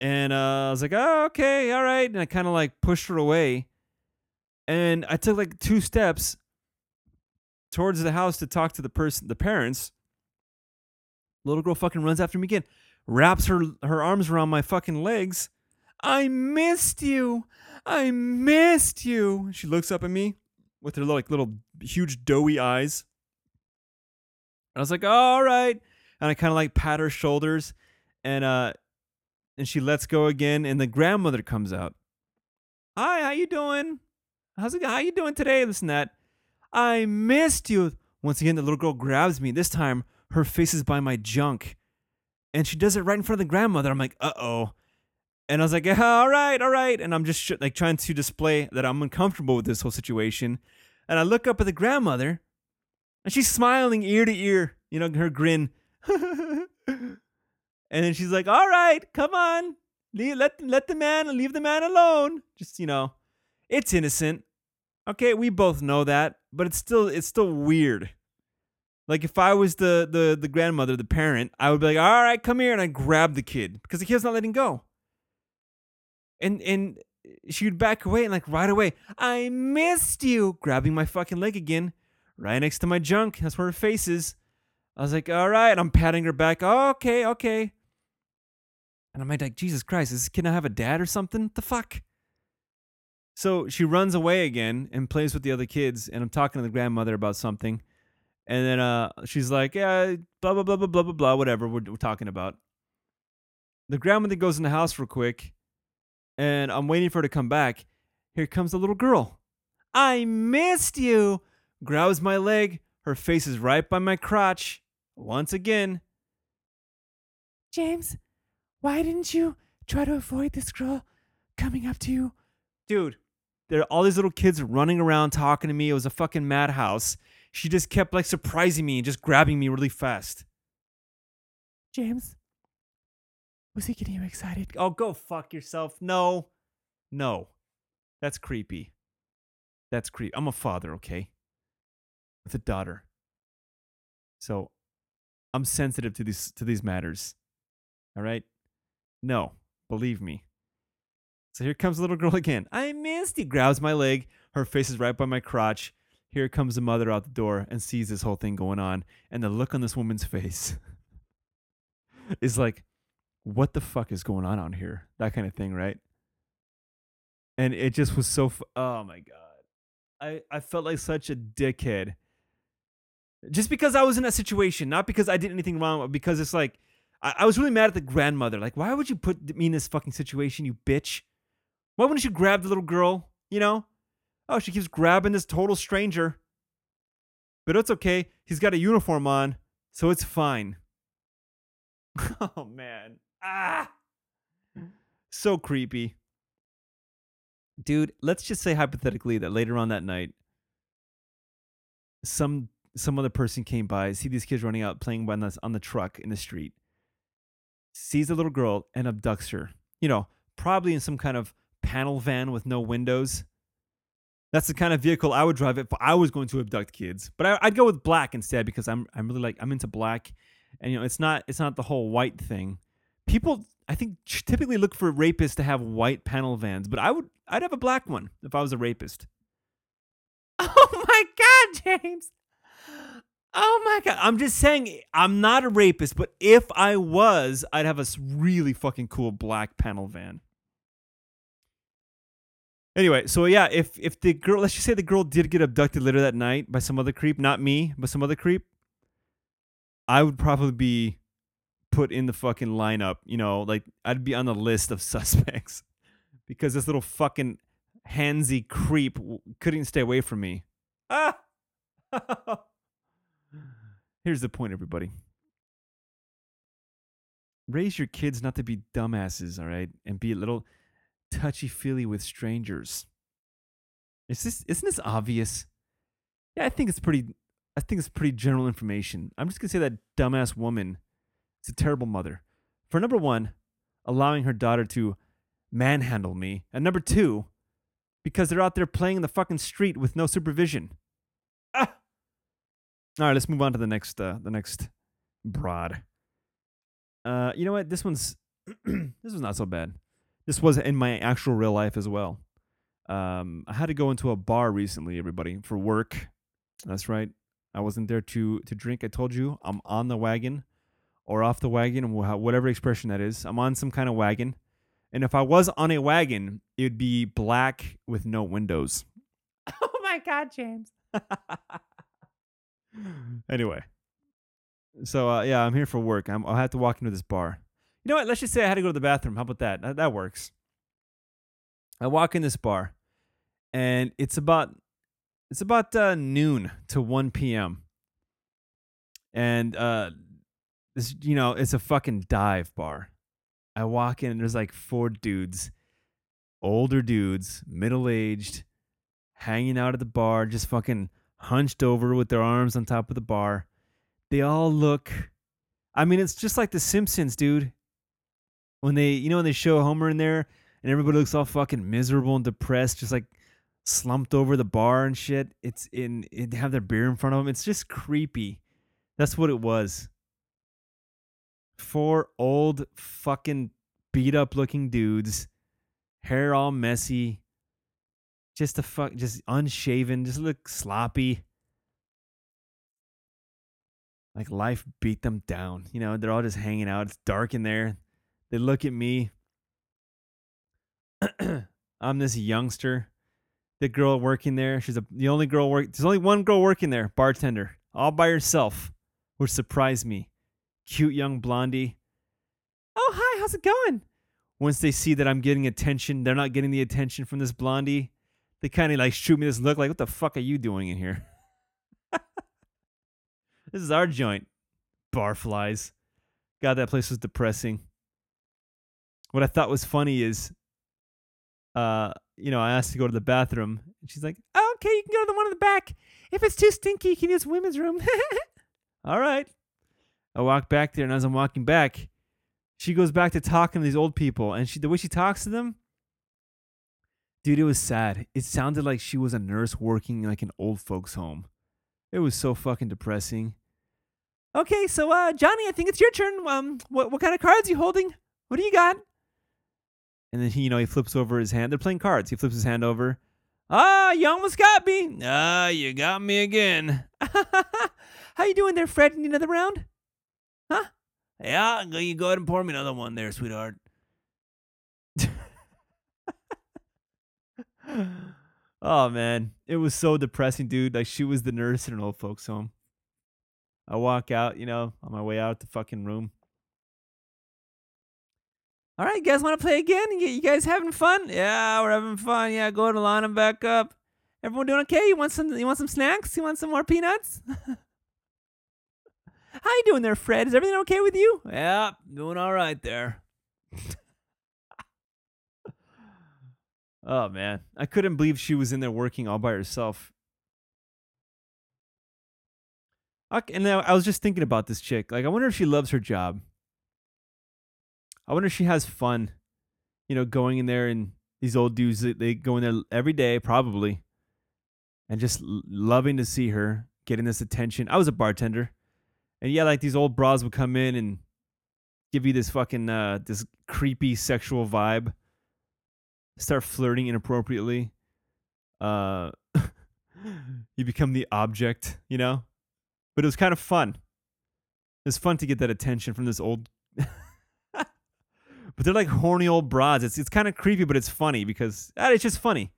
And uh, I was like, oh, okay, all right. And I kind of like pushed her away. And I took like two steps towards the house to talk to the person, the parents Little girl fucking runs after me again, wraps her her arms around my fucking legs. I missed you. I missed you. She looks up at me with her like little huge doughy eyes. And I was like, all right. And I kind of like pat her shoulders and uh and she lets go again and the grandmother comes out. Hi, how you doing? How's it how you doing today? This and that. I missed you. Once again, the little girl grabs me. This time her face is by my junk. And she does it right in front of the grandmother. I'm like, uh oh. And I was like, all right, all right. And I'm just sh- like trying to display that I'm uncomfortable with this whole situation. And I look up at the grandmother and she's smiling ear to ear, you know, her grin. and then she's like, all right, come on. Leave, let, let the man, leave the man alone. Just, you know, it's innocent. Okay, we both know that, but it's still, it's still weird. Like if I was the, the, the grandmother, the parent, I would be like, all right, come here. And I grab the kid because the kid's not letting go and and she would back away and like right away, I missed you, grabbing my fucking leg again, right next to my junk. That's where her face is. I was like, all right, I'm patting her back. Okay, okay. And I'm like, Jesus Christ, this kid not have a dad or something? The fuck? So she runs away again and plays with the other kids, and I'm talking to the grandmother about something. And then uh, she's like, yeah, blah, blah, blah, blah, blah, blah, blah, whatever we're, we're talking about. The grandmother goes in the house real quick and I'm waiting for her to come back. Here comes the little girl. I missed you. Grabs my leg. Her face is right by my crotch. Once again. James, why didn't you try to avoid this girl coming up to you? Dude, there are all these little kids running around talking to me. It was a fucking madhouse. She just kept like surprising me and just grabbing me really fast. James, was he getting you excited? Oh, go fuck yourself. No. No. That's creepy. That's creepy. I'm a father, okay? With a daughter. So I'm sensitive to these to these matters. All right? No, believe me. So here comes the little girl again. I missed He Grabs my leg. Her face is right by my crotch. Here comes the mother out the door and sees this whole thing going on. And the look on this woman's face is like, what the fuck is going on out here? That kind of thing, right? And it just was so. Oh my god, I I felt like such a dickhead. Just because I was in that situation, not because I did anything wrong, but because it's like I, I was really mad at the grandmother. Like, why would you put me in this fucking situation, you bitch? Why wouldn't you grab the little girl? You know? Oh, she keeps grabbing this total stranger. But it's okay. He's got a uniform on, so it's fine. oh man. Ah. So creepy. Dude, let's just say hypothetically that later on that night some some other person came by, see these kids running out playing on the, on the truck in the street. Sees a little girl and abducts her. You know, probably in some kind of panel van with no windows. That's the kind of vehicle I would drive if I was going to abduct kids. But I, I'd go with black instead because I'm I'm really like I'm into black, and you know it's not it's not the whole white thing people I think typically look for rapists to have white panel vans, but I would I'd have a black one if I was a rapist. Oh my god, James. Oh my god. I'm just saying I'm not a rapist, but if I was, I'd have a really fucking cool black panel van. Anyway, so yeah, if if the girl let's just say the girl did get abducted later that night by some other creep, not me, but some other creep, I would probably be put in the fucking lineup. You know, like I'd be on the list of suspects because this little fucking handsy creep couldn't stay away from me. Ah! Here's the point, everybody. Raise your kids not to be dumbasses, all right, and be a little touchy feely with strangers. Is this isn't this obvious? Yeah, I think it's pretty. I think it's pretty general information. I'm just gonna say that dumbass woman it's a terrible mother. For number one, allowing her daughter to manhandle me. And number two, because they're out there playing in the fucking street with no supervision. Ah! All right, let's move on to the next uh, the next broad. Uh, you know what? This one's this was not so bad. This was in my actual real life as well. Um, I had to go into a bar recently, everybody, for work. That's right. I wasn't there to to drink. I told you I'm on the wagon or off the wagon, wha- whatever expression that is. I'm on some kind of wagon. And if I was on a wagon, it would be black with no windows. Oh my God, James. anyway, so uh, yeah, I'm here for work. I'm, I'll have to walk into this bar. You know what? Let's just say I had to go to the bathroom. How about that? That, that works. I walk in this bar, and it's about it's about uh, noon to 1 p.m. And uh, this, you know, it's a fucking dive bar. I walk in, and there's like four dudes, older dudes, middle aged, hanging out at the bar, just fucking hunched over with their arms on top of the bar. They all look. I mean, it's just like The Simpsons, dude. When they, you know, when they show Homer in there, and everybody looks all fucking miserable and depressed, just like slumped over the bar and shit. It's in, it have their beer in front of them. It's just creepy. That's what it was. Four old fucking beat up looking dudes, hair all messy, just a fuck, just unshaven, just look sloppy. Like life beat them down. You know, they're all just hanging out. It's dark in there. They look at me. I'm this youngster. The girl working there, she's a, the only girl work. There's only one girl working there, bartender, all by herself, which surprised me. Cute young blondie. Oh, hi. How's it going? Once they see that I'm getting attention, they're not getting the attention from this blondie. They kind of like shoot me this look like, what the fuck are you doing in here? this is our joint. Barflies. God, that place was depressing. What I thought was funny is, uh, you know, I asked to go to the bathroom, and she's like, Oh, okay, you can go to the one in the back. If it's too stinky, you can use women's room. All right. I walk back there, and as I'm walking back, she goes back to talking to these old people, and she the way she talks to them, dude, it was sad. It sounded like she was a nurse working in like an old folks' home. It was so fucking depressing. okay, so uh, Johnny, I think it's your turn. Um, what what kind of cards you holding? What do you got? And then he, you know, he flips over his hand. They're playing cards. He flips his hand over. Ah, you almost got me. Ah, you got me again. How you doing there, Fred? Need another round? Huh? Yeah, go- you go ahead and pour me another one there, sweetheart. oh man, it was so depressing, dude. Like she was the nurse in an old folks home. I walk out, you know, on my way out the fucking room. All right, you guys want to play again? You, you guys having fun? Yeah, we're having fun. Yeah, go to line them back up. Everyone doing okay? You want some? You want some snacks? You want some more peanuts? How you doing there, Fred? Is everything okay with you? Yeah, doing all right there. oh man, I couldn't believe she was in there working all by herself. Ok, And now I was just thinking about this chick. Like, I wonder if she loves her job. I wonder if she has fun, you know, going in there and these old dudes they go in there every day, probably, and just loving to see her getting this attention. I was a bartender. And yeah, like these old bras would come in and give you this fucking uh this creepy sexual vibe. Start flirting inappropriately. Uh you become the object, you know? But it was kind of fun. It was fun to get that attention from this old But they're like horny old broads. It's it's kind of creepy, but it's funny because ah, it's just funny.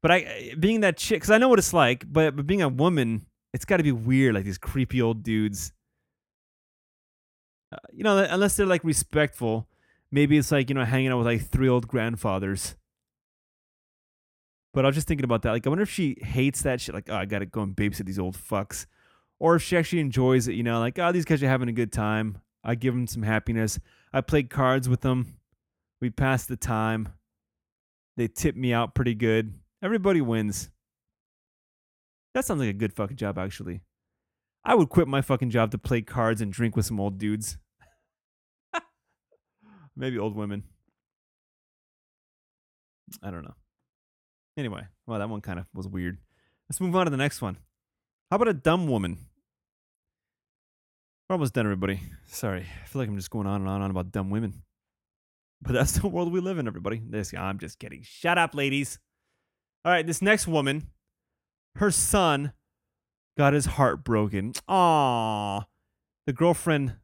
But I being that chick, because I know what it's like, but but being a woman, it's got to be weird. Like these creepy old dudes uh, you know, unless they're like respectful, maybe it's like, you know, hanging out with like three old grandfathers. But I was just thinking about that. Like, I wonder if she hates that shit. Like, oh, I got to go and babysit these old fucks. Or if she actually enjoys it, you know, like, oh, these guys are having a good time. I give them some happiness. I played cards with them. We passed the time. They tip me out pretty good. Everybody wins. That sounds like a good fucking job, actually. I would quit my fucking job to play cards and drink with some old dudes. Maybe old women. I don't know. Anyway, well, that one kind of was weird. Let's move on to the next one. How about a dumb woman? We're almost done, everybody. Sorry. I feel like I'm just going on and on and on about dumb women. But that's the world we live in, everybody. This, I'm just kidding. Shut up, ladies. All right, this next woman, her son got his heart broken. Aww. The girlfriend,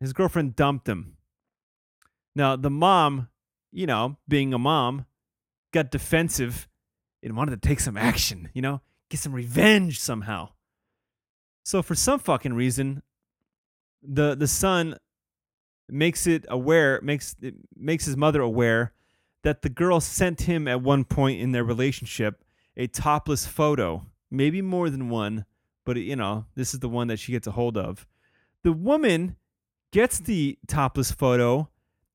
his girlfriend dumped him. Now, the mom, you know, being a mom, got defensive and wanted to take some action, you know, get some revenge somehow. So for some fucking reason, the the son makes it aware makes it makes his mother aware that the girl sent him at one point in their relationship a topless photo, maybe more than one, but you know, this is the one that she gets a hold of. The woman gets the topless photo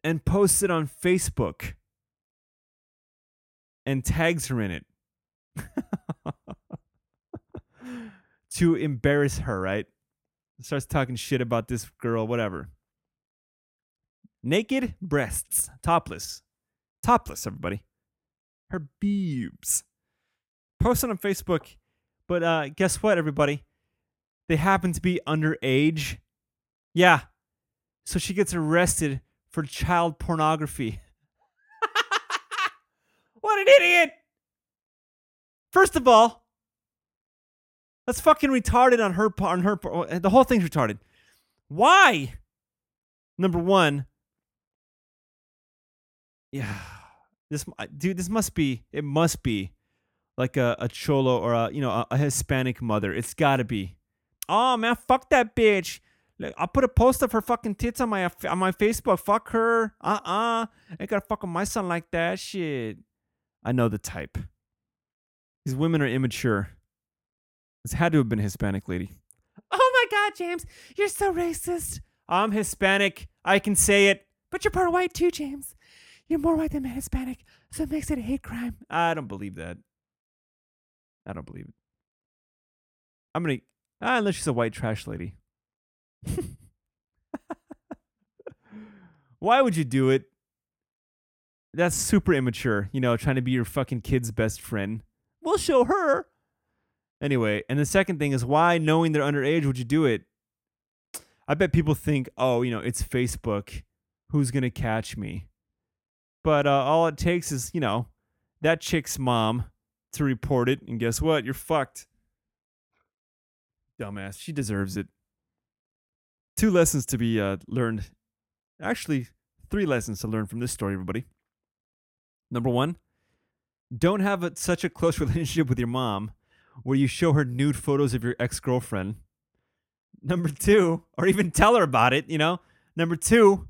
and posts it on Facebook and tags her in it to embarrass her, right? Starts talking shit about this girl, whatever. Naked breasts, topless. Topless, everybody. Her boobs. Posted on Facebook. But uh, guess what, everybody? They happen to be underage. Yeah. So she gets arrested for child pornography. what an idiot! First of all, that's fucking retarded on her part. On her, part. Uh, the whole thing's retarded. Why? Number one. Yeah, this dude. This must be. It must be like a, a cholo or a you know a, a Hispanic mother. It's got to be. Oh man, fuck that bitch. Like, I'll put a post of her fucking tits on my on my Facebook. Fuck her. Uh uh Ain't gotta fuck with my son like that. Shit. I know the type. These women are immature. This had to have been a Hispanic lady. Oh my God, James, you're so racist. I'm Hispanic. I can say it. But you're part white too, James. You're more white than Hispanic, so it makes it a hate crime. I don't believe that. I don't believe it. I'm gonna ah, unless she's a white trash lady. Why would you do it? That's super immature, you know, trying to be your fucking kid's best friend. We'll show her. Anyway, and the second thing is why, knowing they're underage, would you do it? I bet people think, oh, you know, it's Facebook. Who's going to catch me? But uh, all it takes is, you know, that chick's mom to report it. And guess what? You're fucked. Dumbass. She deserves it. Two lessons to be uh, learned. Actually, three lessons to learn from this story, everybody. Number one, don't have a, such a close relationship with your mom where you show her nude photos of your ex girlfriend. Number two, or even tell her about it, you know. Number two,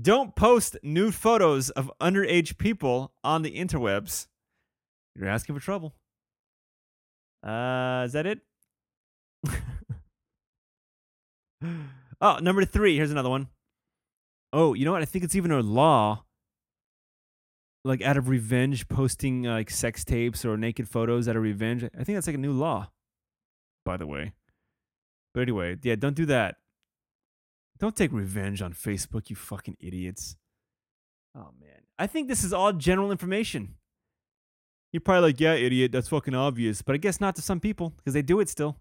don't post nude photos of underage people on the interwebs. You're asking for trouble. Uh, is that it? oh, number three. Here's another one. Oh, you know what? I think it's even a law. Like out of revenge, posting uh, like sex tapes or naked photos out of revenge. I think that's like a new law, by the way. But anyway, yeah, don't do that. Don't take revenge on Facebook, you fucking idiots. Oh man, I think this is all general information. You're probably like, yeah, idiot, that's fucking obvious. But I guess not to some people because they do it still.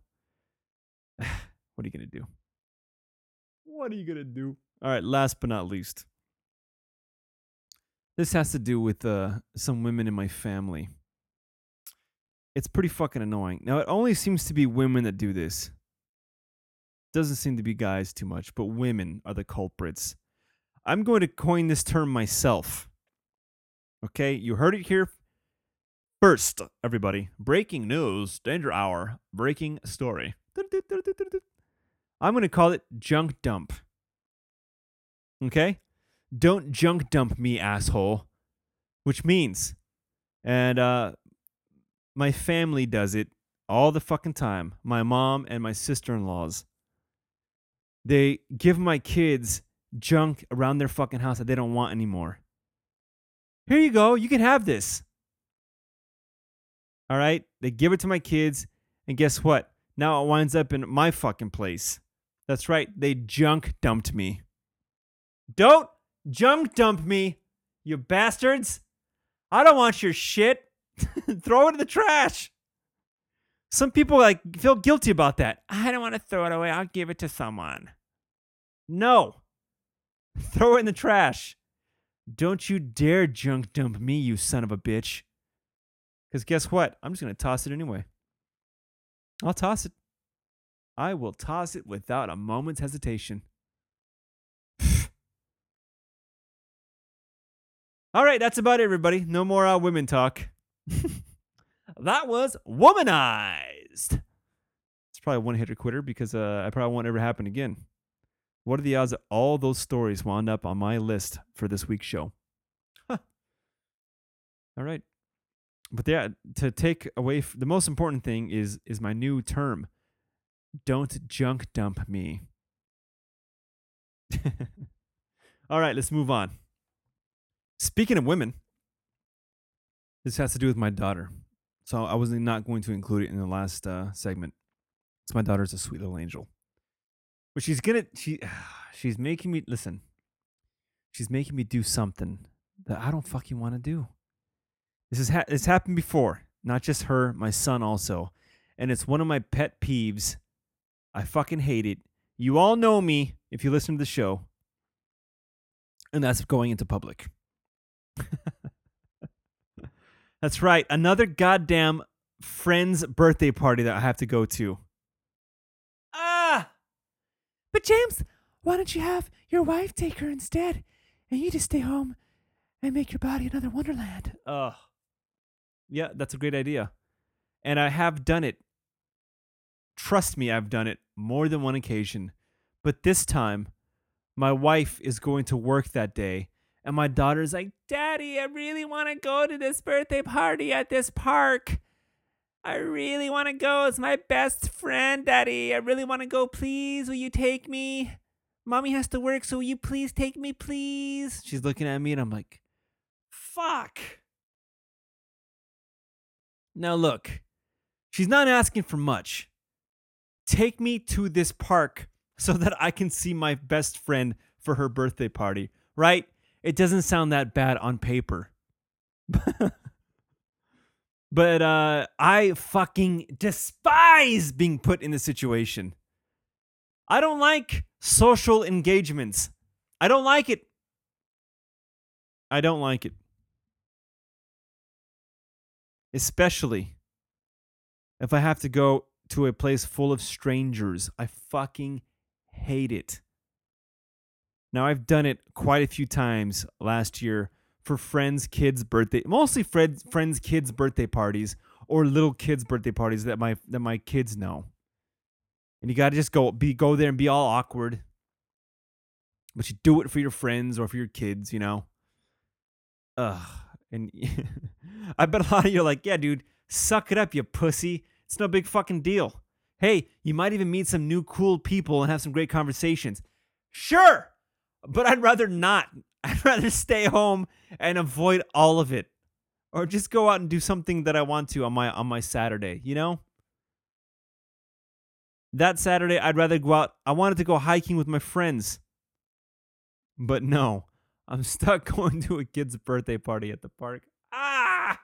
what are you to do? What are you going to do? All right, last but not least. This has to do with uh, some women in my family. It's pretty fucking annoying. Now, it only seems to be women that do this. Doesn't seem to be guys too much, but women are the culprits. I'm going to coin this term myself. Okay, you heard it here First, everybody, breaking news, danger hour, breaking story. I'm going to call it junk dump. Okay? Don't junk dump me, asshole. Which means, and uh, my family does it all the fucking time. My mom and my sister in laws. They give my kids junk around their fucking house that they don't want anymore. Here you go. You can have this. All right. They give it to my kids. And guess what? Now it winds up in my fucking place. That's right. They junk dumped me. Don't junk dump me, you bastards. I don't want your shit. throw it in the trash. Some people like feel guilty about that. I don't want to throw it away. I'll give it to someone. No. Throw it in the trash. Don't you dare junk dump me, you son of a bitch. Because guess what? I'm just going to toss it anyway. I'll toss it. I will toss it without a moment's hesitation. All right, that's about it, everybody. No more uh, women talk. that was womanized. It's probably one hitter quitter because uh, I probably won't ever happen again. What are the odds that all those stories wound up on my list for this week's show? Huh. All right, but yeah, to take away f- the most important thing is is my new term don't junk dump me. all right, let's move on. Speaking of women, this has to do with my daughter. So I was not going to include it in the last uh, segment. So my daughter's a sweet little angel. But she's gonna she she's making me listen. She's making me do something that I don't fucking want to do. This is ha- it's happened before. Not just her, my son also. And it's one of my pet peeves. I fucking hate it. You all know me if you listen to the show. And that's going into public. That's right. Another goddamn friend's birthday party that I have to go to. Ah! But James, why don't you have your wife take her instead, and you just stay home and make your body another wonderland? Ugh. Yeah, that's a great idea. And I have done it. Trust me, I've done it more than one occasion. But this time, my wife is going to work that day. And my daughter's like, Daddy, I really want to go to this birthday party at this park. I really want to go. It's my best friend, Daddy. I really want to go. Please, will you take me? Mommy has to work, so will you please take me, please? She's looking at me, and I'm like, Fuck. Now, look, she's not asking for much. Take me to this park so that I can see my best friend for her birthday party, right? It doesn't sound that bad on paper. but uh, I fucking despise being put in this situation. I don't like social engagements. I don't like it. I don't like it especially if I have to go to a place full of strangers. I fucking hate it. Now, I've done it quite a few times last year for friends' kids' birthday, mostly friends, friends' kids' birthday parties or little kids' birthday parties that my that my kids know. And you got to just go be go there and be all awkward. But you do it for your friends or for your kids, you know. Ugh. And I bet a lot of you are like, yeah, dude, suck it up, you pussy. It's no big fucking deal. Hey, you might even meet some new cool people and have some great conversations. Sure, but I'd rather not. I'd rather stay home and avoid all of it. Or just go out and do something that I want to on my on my Saturday, you know? That Saturday I'd rather go out. I wanted to go hiking with my friends. But no, I'm stuck going to a kid's birthday party at the park. Ah!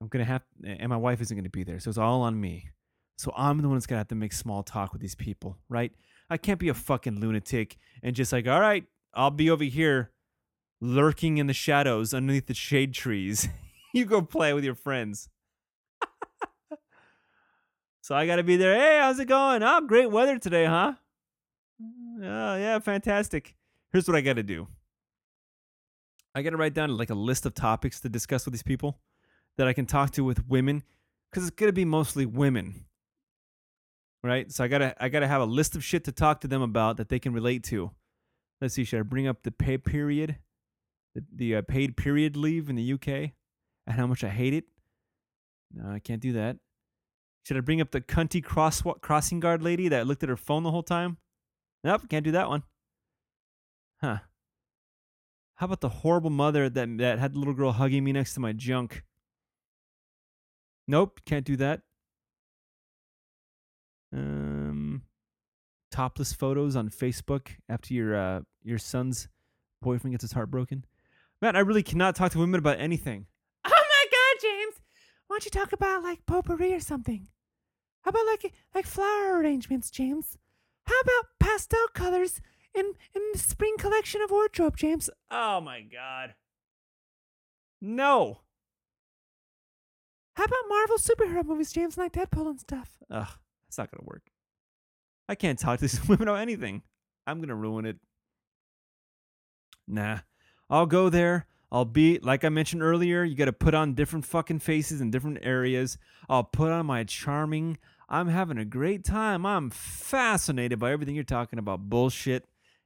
I'm gonna have, and my wife isn't gonna be there, so it's all on me. So I'm the one that's gonna have to make small talk with these people, right? I can't be a fucking lunatic and just like, all right, I'll be over here, lurking in the shadows underneath the shade trees. you go play with your friends. so I gotta be there. Hey, how's it going? Oh, great weather today, huh? Mm, oh, yeah, fantastic. Here's what I got to do I got to write down like a list of topics to discuss with these people that I can talk to with women because it's going to be mostly women. Right? So I got to I got to have a list of shit to talk to them about that they can relate to. Let's see, should I bring up the pay period? The, the uh, paid period leave in the UK and how much I hate it? No, I can't do that. Should I bring up the cunty cross crossing guard lady that looked at her phone the whole time? Nope, can't do that one. Huh. How about the horrible mother that that had the little girl hugging me next to my junk? Nope, can't do that. Um, topless photos on Facebook after your uh, your son's boyfriend gets his heart broken. Man, I really cannot talk to women about anything. Oh my God, James! Why don't you talk about like potpourri or something? How about like like flower arrangements, James? How about pastel colors in in the spring collection of wardrobe, James? Oh my god. No. How about Marvel superhero movies, James, like Deadpool and stuff? Ugh, that's not gonna work. I can't talk to these women about anything. I'm gonna ruin it. Nah. I'll go there. I'll be, like I mentioned earlier, you got to put on different fucking faces in different areas. I'll put on my charming. I'm having a great time. I'm fascinated by everything you're talking about. Bullshit.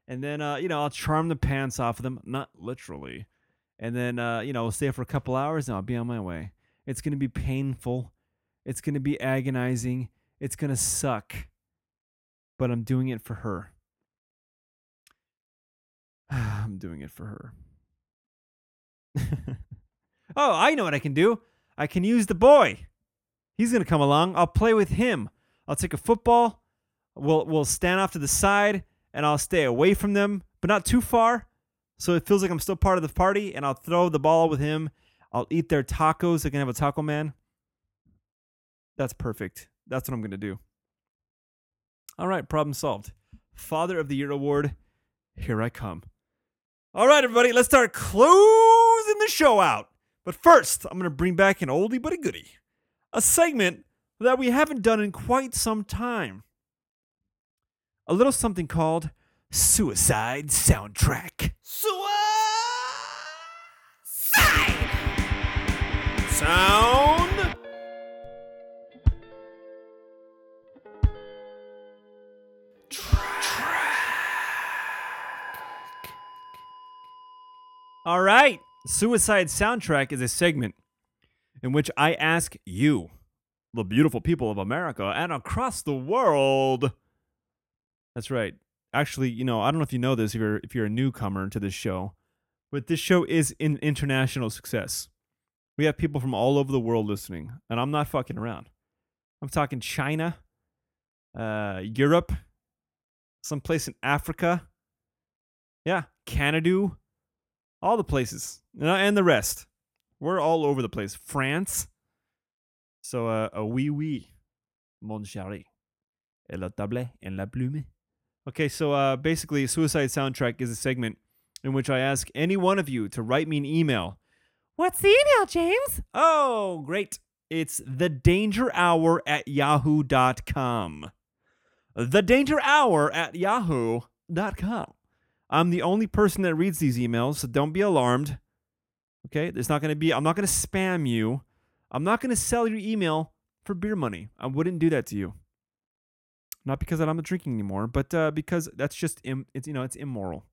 And then, uh, you know, I'll charm the pants off of them. Not literally. And then, uh, you know, I'll stay for a couple hours and I'll be on my way. It's going to be painful. It's going to be agonizing. It's going to suck. But I'm doing it for her. I'm doing it for her. oh, I know what I can do. I can use the boy. He's gonna come along. I'll play with him. I'll take a football. We'll we'll stand off to the side and I'll stay away from them, but not too far. So it feels like I'm still part of the party, and I'll throw the ball with him. I'll eat their tacos. I can have a taco man. That's perfect. That's what I'm gonna do. All right, problem solved. Father of the Year award. Here I come. All right, everybody, let's start closing the show out. But first, I'm going to bring back an oldie but a goodie. A segment that we haven't done in quite some time. A little something called Suicide Soundtrack. Suicide Sound All right. Suicide Soundtrack is a segment in which I ask you, the beautiful people of America and across the world. That's right. Actually, you know, I don't know if you know this if you're if you're a newcomer to this show, but this show is an international success. We have people from all over the world listening, and I'm not fucking around. I'm talking China, uh, Europe, someplace in Africa. Yeah, Canada, all the places and the rest. We're all over the place. France. So, uh, a oui, oui, mon chéri. Et la table en la plume. Okay, so uh, basically, Suicide Soundtrack is a segment in which I ask any one of you to write me an email. What's the email, James? Oh, great. It's the danger hour at yahoo.com. The danger hour at yahoo.com. I'm the only person that reads these emails, so don't be alarmed. Okay, there's not going to be, I'm not going to spam you. I'm not going to sell your email for beer money. I wouldn't do that to you. Not because I'm not drinking anymore, but uh, because that's just, Im- it's you know, it's immoral.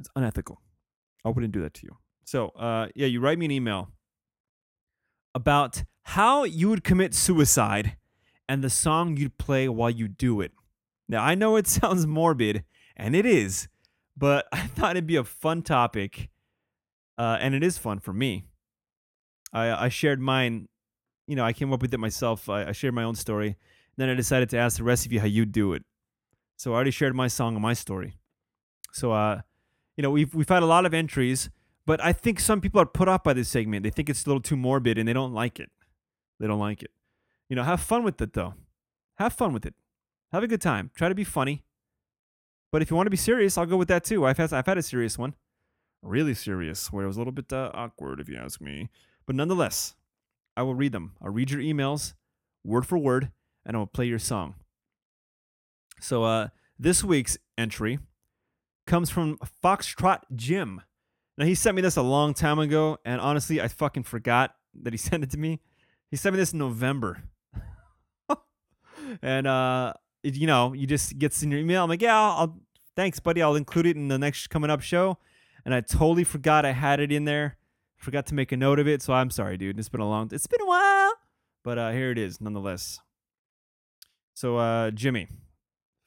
It's unethical. I wouldn't do that to you. So, uh, yeah, you write me an email about how you would commit suicide and the song you'd play while you do it. Now, I know it sounds morbid, and it is, but I thought it'd be a fun topic, uh, and it is fun for me. I, I shared mine, you know, I came up with it myself. I, I shared my own story. Then I decided to ask the rest of you how you'd do it. So I already shared my song and my story. So, uh, you know, we've we've had a lot of entries, but I think some people are put off by this segment. They think it's a little too morbid, and they don't like it. They don't like it. You know, have fun with it though. Have fun with it. Have a good time. Try to be funny. But if you want to be serious, I'll go with that too. I've had I've had a serious one, really serious, where it was a little bit uh, awkward, if you ask me. But nonetheless, I will read them. I'll read your emails, word for word, and I will play your song. So uh, this week's entry comes from Foxtrot Jim. Now he sent me this a long time ago, and honestly, I fucking forgot that he sent it to me. He sent me this in November, and uh, you know, you just gets in your email. I'm like, yeah, I'll, I'll thanks, buddy. I'll include it in the next coming up show. And I totally forgot I had it in there. Forgot to make a note of it, so I'm sorry, dude. It's been a long, it's been a while, but uh, here it is, nonetheless. So, uh, Jimmy,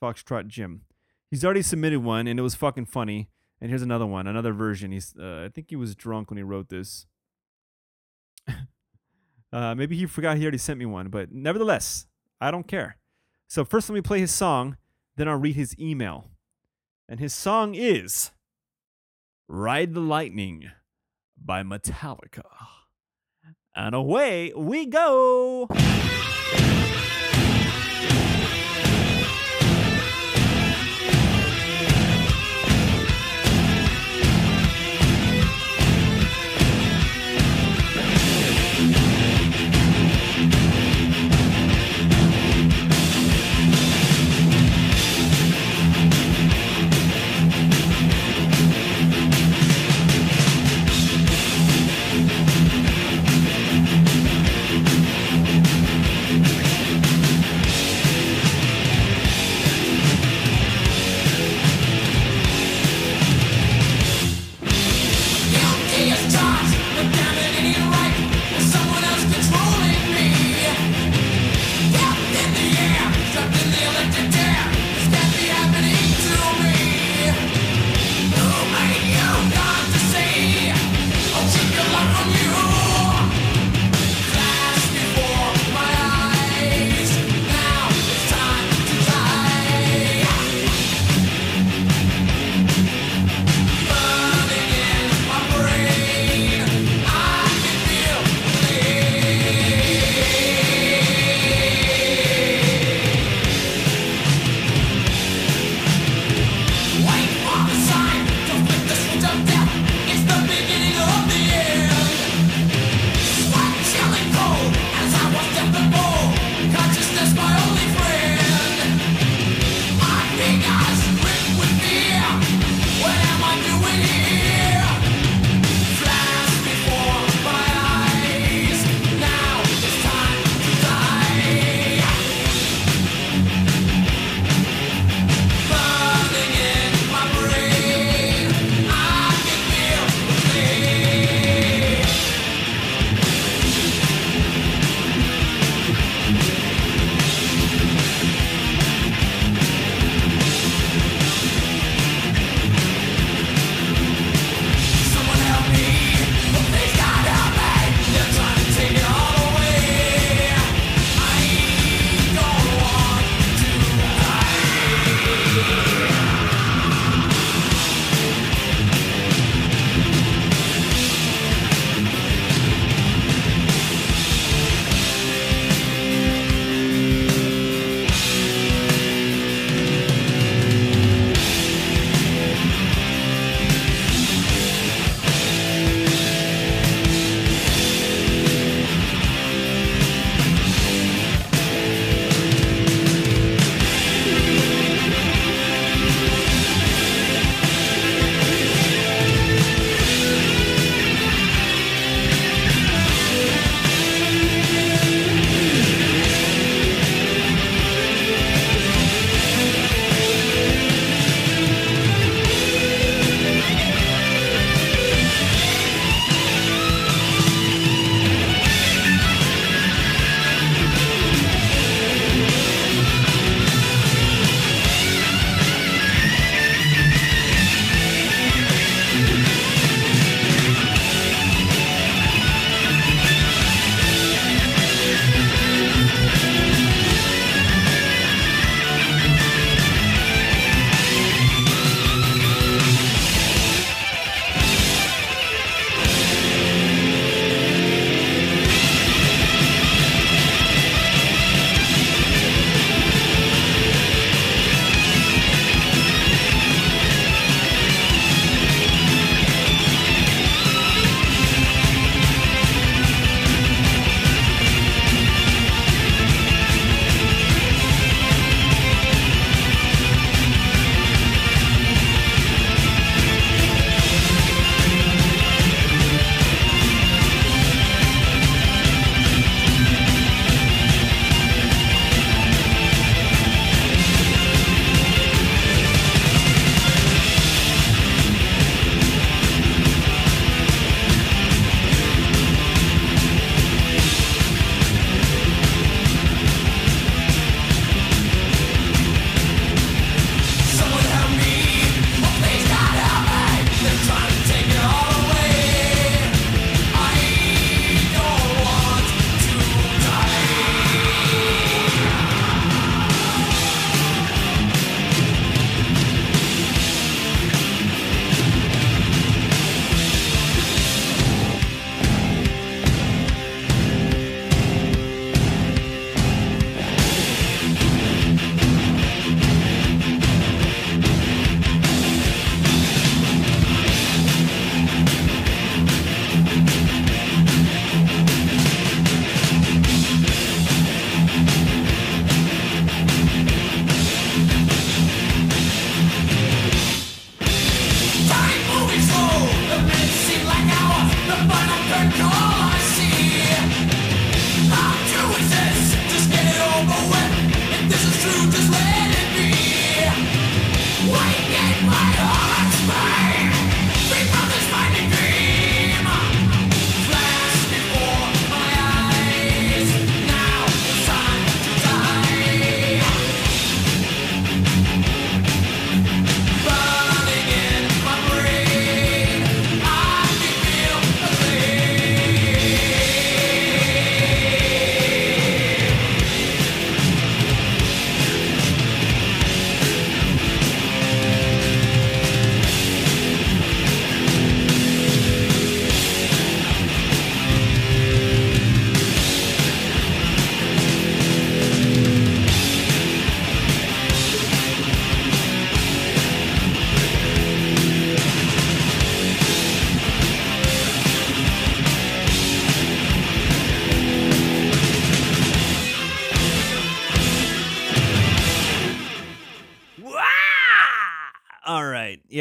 Foxtrot Jim, he's already submitted one, and it was fucking funny. And here's another one, another version. He's, uh, I think he was drunk when he wrote this. uh, maybe he forgot he already sent me one, but nevertheless, I don't care. So first, let me play his song, then I'll read his email. And his song is "Ride the Lightning" by Metallica. And away we go.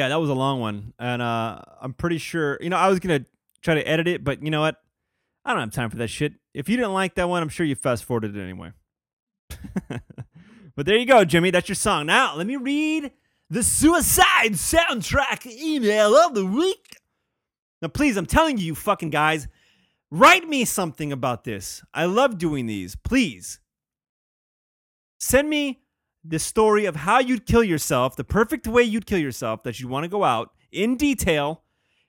Yeah, that was a long one. And uh I'm pretty sure, you know, I was to try to edit it, but you know what? I don't have time for that shit. If you didn't like that one, I'm sure you fast forwarded it anyway. but there you go, Jimmy. That's your song. Now, let me read the suicide soundtrack email of the week. Now, please, I'm telling you, you fucking guys, write me something about this. I love doing these. Please. Send me the story of how you'd kill yourself, the perfect way you'd kill yourself that you'd want to go out in detail,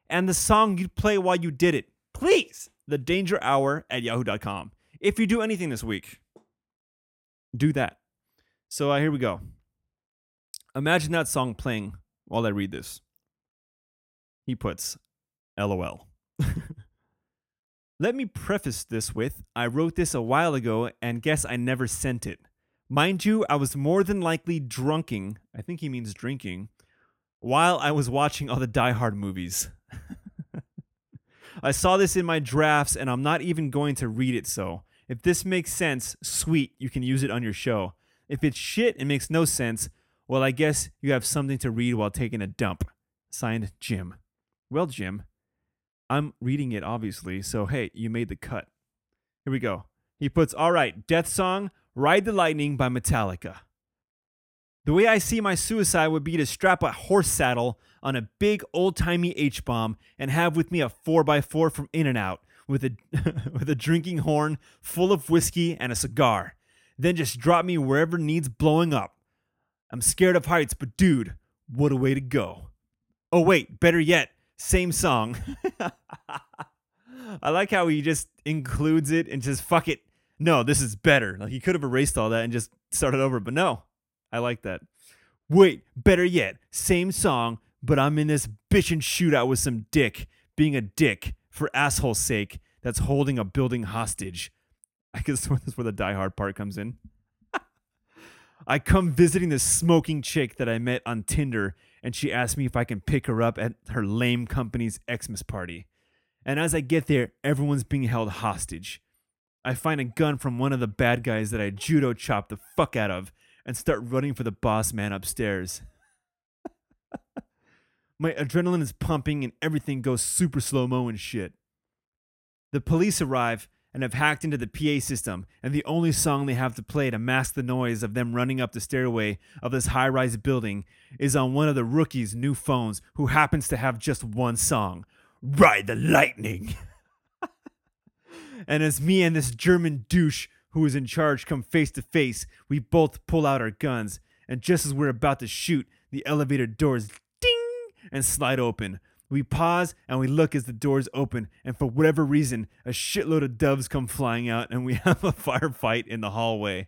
and the song you'd play while you did it. Please, the danger hour at yahoo.com. If you do anything this week, do that. So uh, here we go. Imagine that song playing while I read this. He puts, LOL. Let me preface this with I wrote this a while ago and guess I never sent it. Mind you, I was more than likely drunking, I think he means drinking, while I was watching all the Die Hard movies. I saw this in my drafts and I'm not even going to read it so. If this makes sense, sweet, you can use it on your show. If it's shit and makes no sense, well, I guess you have something to read while taking a dump. Signed, Jim. Well, Jim, I'm reading it obviously, so hey, you made the cut. Here we go. He puts, all right, Death Song, Ride the Lightning by Metallica. The way I see my suicide would be to strap a horse saddle on a big old timey H bomb and have with me a 4x4 from In N Out with a, with a drinking horn full of whiskey and a cigar. Then just drop me wherever needs blowing up. I'm scared of heights, but dude, what a way to go. Oh, wait, better yet, same song. I like how he just includes it and just fuck it. No, this is better. Like he could have erased all that and just started over, but no. I like that. Wait, better yet, same song, but I'm in this bitchin' shootout with some dick, being a dick for asshole's sake that's holding a building hostage. I guess that's where the die hard part comes in. I come visiting this smoking chick that I met on Tinder, and she asked me if I can pick her up at her lame company's Xmas party. And as I get there, everyone's being held hostage. I find a gun from one of the bad guys that I judo chop the fuck out of and start running for the boss man upstairs. My adrenaline is pumping and everything goes super slow mo and shit. The police arrive and have hacked into the PA system, and the only song they have to play to mask the noise of them running up the stairway of this high rise building is on one of the rookies' new phones who happens to have just one song Ride the Lightning. and as me and this German douche who is in charge come face to face, we both pull out our guns, and just as we're about to shoot, the elevator doors ding and slide open. We pause and we look as the doors open, and for whatever reason, a shitload of doves come flying out, and we have a firefight in the hallway.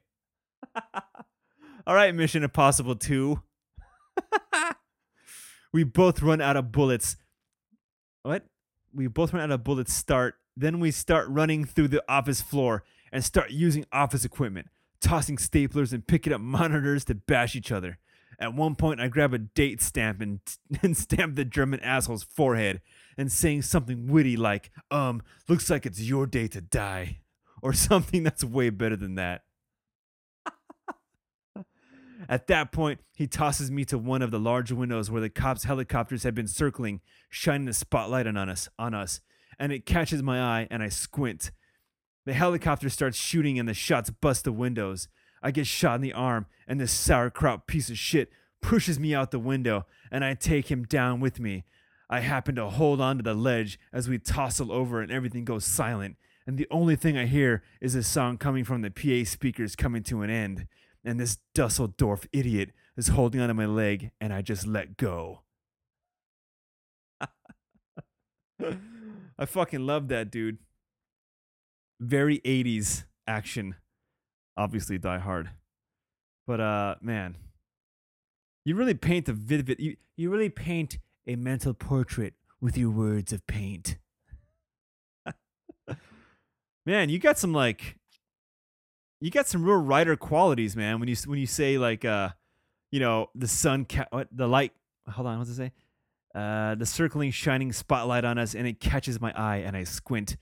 All right, Mission Impossible 2. we both run out of bullets. What? We both run out of bullets start. Then we start running through the office floor and start using office equipment, tossing staplers and picking up monitors to bash each other. At one point, I grab a date stamp and, and stamp the German asshole's forehead and saying something witty like, um, looks like it's your day to die, or something that's way better than that. At that point, he tosses me to one of the large windows where the cops' helicopters had been circling, shining a spotlight on us, on us, and it catches my eye and I squint. The helicopter starts shooting and the shots bust the windows. I get shot in the arm, and this sauerkraut piece of shit pushes me out the window, and I take him down with me. I happen to hold onto the ledge as we tossle over, and everything goes silent. And the only thing I hear is a song coming from the PA speakers coming to an end. And this Dusseldorf idiot is holding onto my leg, and I just let go. I fucking love that dude. Very 80s action. Obviously Die Hard. But uh man, you really paint a vivid you, you really paint a mental portrait with your words of paint. man, you got some like you got some real writer qualities, man. When you when you say like uh you know, the sun ca- what the light hold on, what's it say? Uh, the circling shining spotlight on us and it catches my eye and I squint.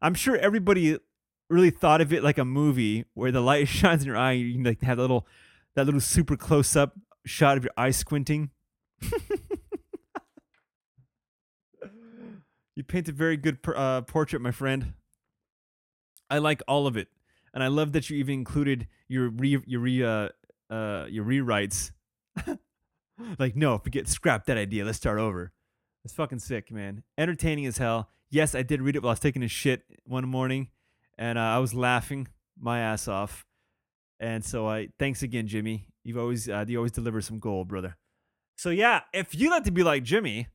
I'm sure everybody really thought of it like a movie where the light shines in your eye. and You can like have that little that little super close up shot of your eye squinting. you paint a very good uh, portrait, my friend. I like all of it, and I love that you even included your re- your re- uh, uh, your rewrites. like, no, forget, scrap that idea. Let's start over. It's fucking sick, man. Entertaining as hell. Yes, I did read it while I was taking a shit one morning, and uh, I was laughing my ass off. And so, I thanks again, Jimmy. You've always uh, you always deliver some gold, brother. So yeah, if you like to be like Jimmy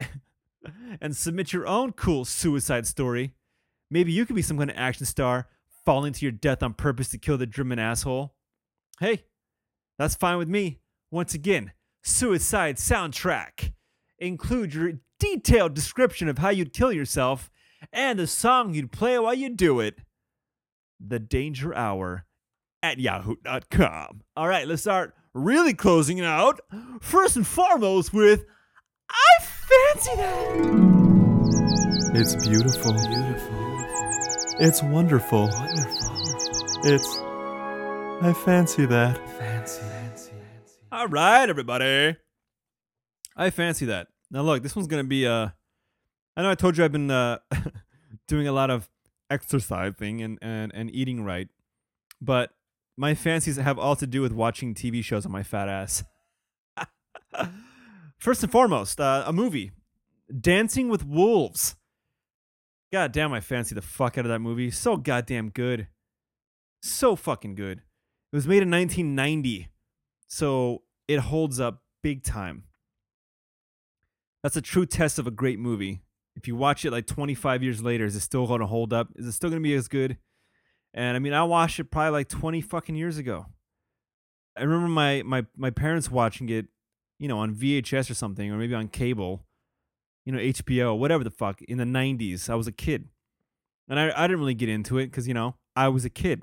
and submit your own cool suicide story, maybe you could be some kind of action star falling to your death on purpose to kill the German asshole. Hey, that's fine with me. Once again, suicide soundtrack. Include your detailed description of how you'd kill yourself and the song you'd play while you do it. The Danger Hour at yahoo.com. All right, let's start really closing it out. First and foremost with I fancy that. It's beautiful. Beautiful. It's wonderful. Wonderful. It's. I fancy that. All right, everybody. I fancy that. Now look, this one's gonna be uh I know I told you I've been uh doing a lot of exercising and, and, and eating right, but my fancies have all to do with watching TV shows on my fat ass. First and foremost, uh, a movie, Dancing with Wolves. God damn, I fancy the fuck out of that movie. So goddamn good. So fucking good. It was made in 1990, so it holds up big time. That's a true test of a great movie. If you watch it like 25 years later, is it still going to hold up? Is it still going to be as good? And I mean, I watched it probably like 20 fucking years ago. I remember my my my parents watching it, you know, on VHS or something, or maybe on cable, you know, HBO, whatever the fuck, in the 90s. I was a kid. And I, I didn't really get into it because, you know, I was a kid.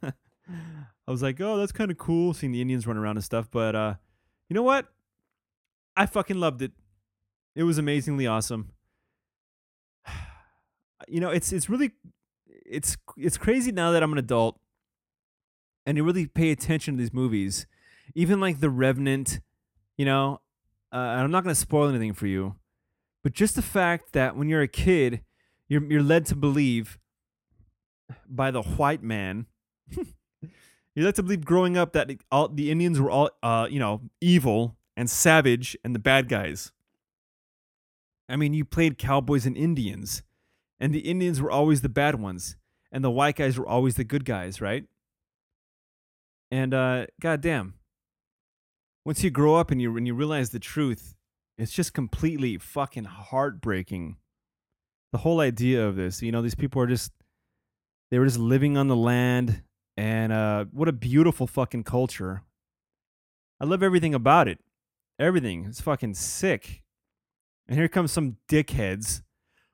I was like, oh, that's kind of cool seeing the Indians run around and stuff. But uh, you know what? I fucking loved it. It was amazingly awesome. You know, it's it's really it's it's crazy now that I'm an adult and you really pay attention to these movies. Even like The Revenant, you know, uh, I'm not going to spoil anything for you, but just the fact that when you're a kid, you're you're led to believe by the white man. you're led to believe growing up that all the Indians were all uh, you know, evil and savage and the bad guys. I mean, you played cowboys and Indians, and the Indians were always the bad ones, and the white guys were always the good guys, right? And uh, goddamn, once you grow up and you and you realize the truth, it's just completely fucking heartbreaking. The whole idea of this, you know, these people are just they were just living on the land, and uh, what a beautiful fucking culture. I love everything about it. Everything. It's fucking sick. And here comes some dickheads.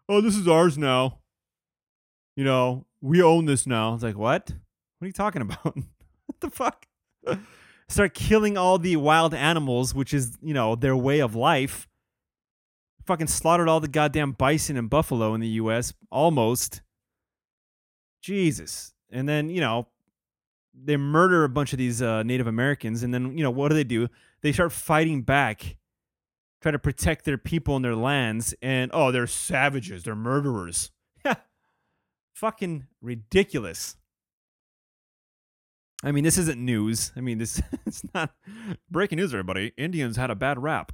Oh, this is ours now. You know, we own this now. It's like, what? What are you talking about? what the fuck? Start killing all the wild animals, which is, you know, their way of life. Fucking slaughtered all the goddamn bison and buffalo in the US. Almost. Jesus. And then, you know, they murder a bunch of these uh, Native Americans. And then, you know, what do they do? They start fighting back try to protect their people and their lands, and oh, they're savages, they're murderers. Fucking ridiculous. I mean, this isn't news. I mean, this it's not breaking news, everybody. Indians had a bad rap.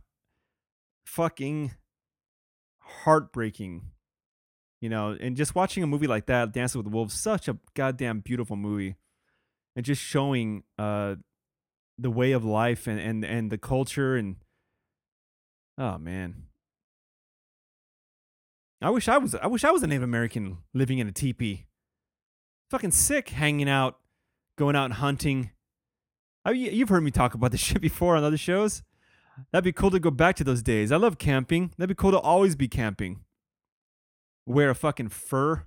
Fucking heartbreaking. You know, and just watching a movie like that, Dancing with the Wolves, such a goddamn beautiful movie. And just showing uh the way of life and and, and the culture and oh man. I wish I was I wish I was a Native American living in a teepee. Fucking sick hanging out, going out and hunting. I, you- you've heard me talk about this shit before on other shows. That'd be cool to go back to those days. I love camping. That'd be cool to always be camping. Wear a fucking fur.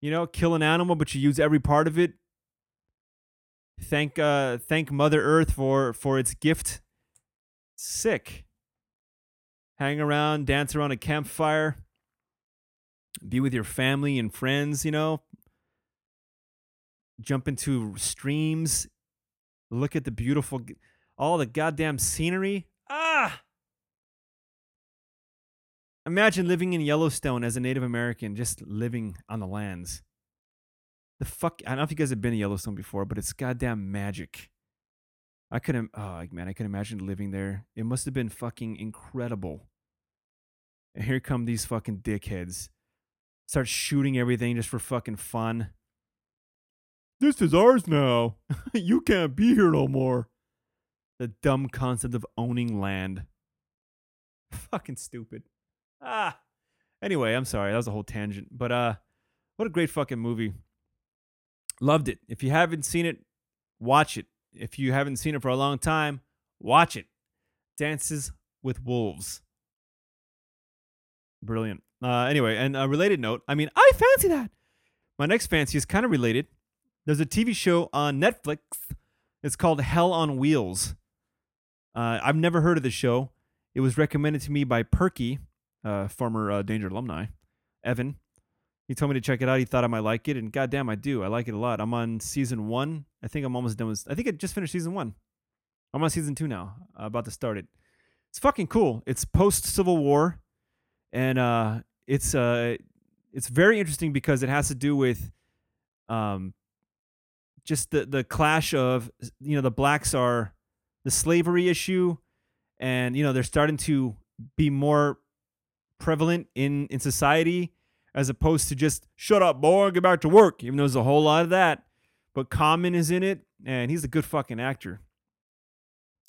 You know, kill an animal, but you use every part of it. Thank uh thank Mother Earth for for its gift. Sick. Hang around, dance around a campfire. Be with your family and friends, you know. Jump into streams. Look at the beautiful all the goddamn scenery. Ah! Imagine living in Yellowstone as a Native American, just living on the lands. The fuck I don't know if you guys have been to Yellowstone before, but it's goddamn magic. I couldn't oh man, I could imagine living there. It must have been fucking incredible. And here come these fucking dickheads. Start shooting everything just for fucking fun. This is ours now. you can't be here no more. The dumb concept of owning land. Fucking stupid. Ah. Anyway, I'm sorry. That was a whole tangent. But uh what a great fucking movie. Loved it. If you haven't seen it, watch it. If you haven't seen it for a long time, watch it. Dances with Wolves. Brilliant. Uh anyway, and a related note, I mean, I fancy that. My next fancy is kind of related. There's a TV show on Netflix. It's called Hell on Wheels. Uh, I've never heard of the show. It was recommended to me by Perky, uh, former uh, Danger alumni, Evan. He told me to check it out. He thought I might like it, and goddamn, I do. I like it a lot. I'm on season one. I think I'm almost done with. I think I just finished season one. I'm on season two now. Uh, about to start it. It's fucking cool. It's post Civil War, and uh, it's uh, it's very interesting because it has to do with, um, just the the clash of you know the blacks are the slavery issue and you know they're starting to be more prevalent in in society as opposed to just shut up boy get back to work even though there's a whole lot of that. But Common is in it and he's a good fucking actor.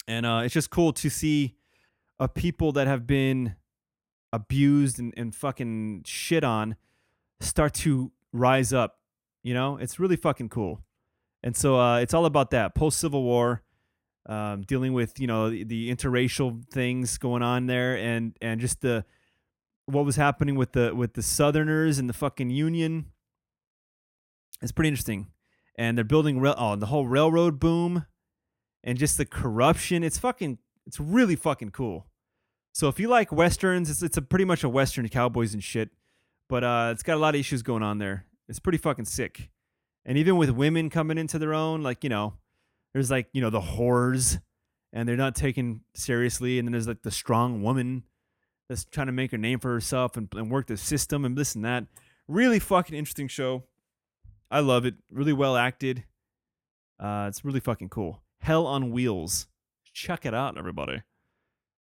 And uh it's just cool to see a people that have been abused and, and fucking shit on start to rise up you know? It's really fucking cool. And so uh, it's all about that post Civil War, um, dealing with you know the, the interracial things going on there, and and just the what was happening with the with the Southerners and the fucking Union. It's pretty interesting, and they're building rail. Oh, the whole railroad boom, and just the corruption. It's fucking. It's really fucking cool. So if you like westerns, it's it's a pretty much a western cowboys and shit, but uh, it's got a lot of issues going on there. It's pretty fucking sick and even with women coming into their own like you know there's like you know the whores and they're not taken seriously and then there's like the strong woman that's trying to make a name for herself and, and work the system and this and that really fucking interesting show i love it really well acted uh it's really fucking cool hell on wheels check it out everybody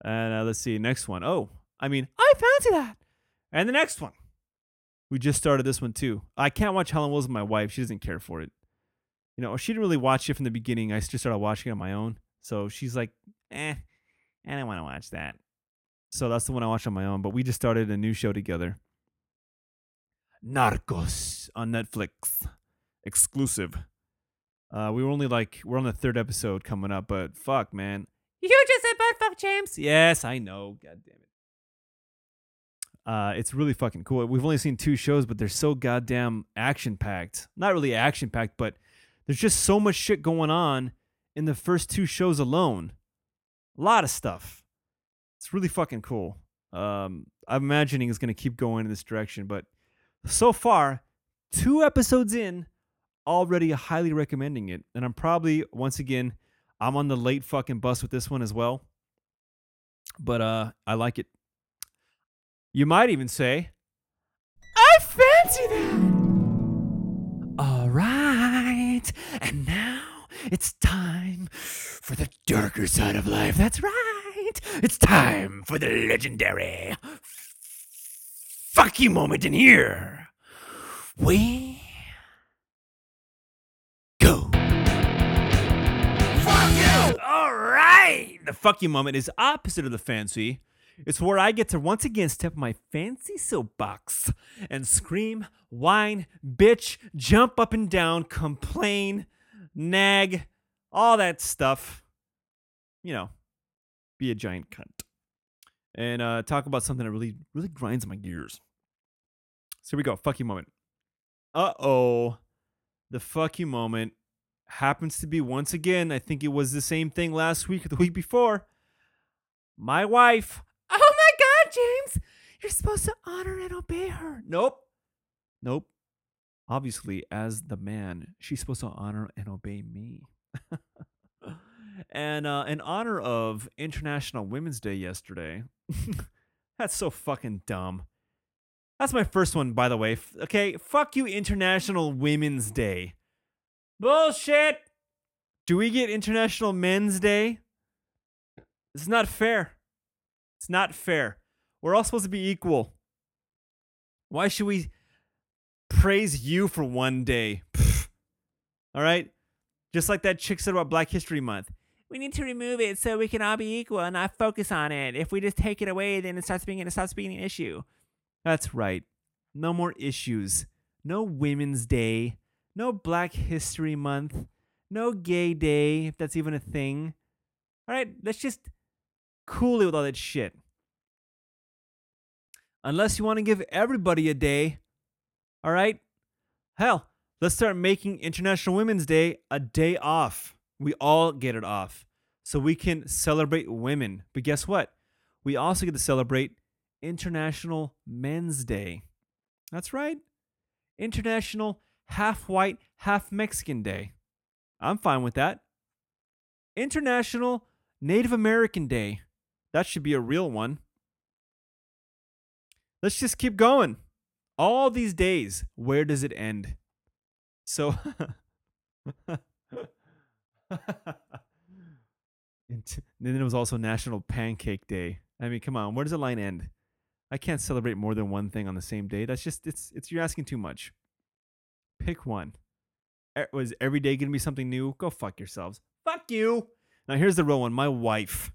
and uh, let's see next one. Oh, i mean i fancy that and the next one we just started this one too. I can't watch Hell on Wheels with my wife. She doesn't care for it. You know, she didn't really watch it from the beginning. I just started watching it on my own. So she's like, eh, I don't want to watch that. So that's the one I watch on my own. But we just started a new show together. Narcos on Netflix. Exclusive. Uh, we were only like, we're on the third episode coming up, but fuck, man. You just said butt fuck, James. Yes, I know. God damn it. Uh, it's really fucking cool. We've only seen two shows, but they're so goddamn action packed. Not really action packed, but there's just so much shit going on in the first two shows alone. A lot of stuff. It's really fucking cool. Um, I'm imagining it's gonna keep going in this direction, but so far, two episodes in, already highly recommending it. And I'm probably once again, I'm on the late fucking bus with this one as well. But uh, I like it. You might even say, I fancy that. All right. And now It's time for the darker side of life. That's right. It's time for the legendary fuck you moment in here. We go. Fuck you! All right. The fuck you moment is opposite of the fancy. It's where I get to once again step my fancy soapbox and scream, whine, bitch, jump up and down, complain, nag, all that stuff. You know, be a giant cunt. And uh, talk about something that really, really grinds my gears. So here we go. Fuck you moment. Uh oh. The fuck you moment happens to be once again, I think it was the same thing last week or the week before. My wife. Oh my God, James! You're supposed to honor and obey her. Nope. Nope. Obviously, as the man, she's supposed to honor and obey me. and uh, in honor of International Women's Day yesterday, that's so fucking dumb. That's my first one, by the way. F- Okay, fuck you, International Women's Day. Bullshit. Do we get International Men's Day? It's not fair. It's not fair. We're all supposed to be equal. Why should we praise you for one day? Pfft. All right? Just like that chick said about Black History Month. We need to remove it so we can all be equal and not focus on it. If we just take it away, then it starts being it stops being an issue. That's right. No more issues. No Women's Day. No Black History Month. No Gay Day, if that's even a thing. All right, let's just cool it with all that shit. Unless you want to give everybody a day. All right? Hell, let's start making International Women's Day a day off. We all get it off. So we can celebrate women. But guess what? We also get to celebrate International Men's Day. That's right. International Half White, Half Mexican Day. I'm fine with that. International Native American Day. That should be a real one. Let's just keep going. All these days, where does it end? So, and then it was also National Pancake Day. I mean, come on, where does the line end? I can't celebrate more than one thing on the same day. That's just it's it's you're asking too much. Pick one. Was every day gonna be something new? Go fuck yourselves. Fuck you. Now here's the real one. My wife.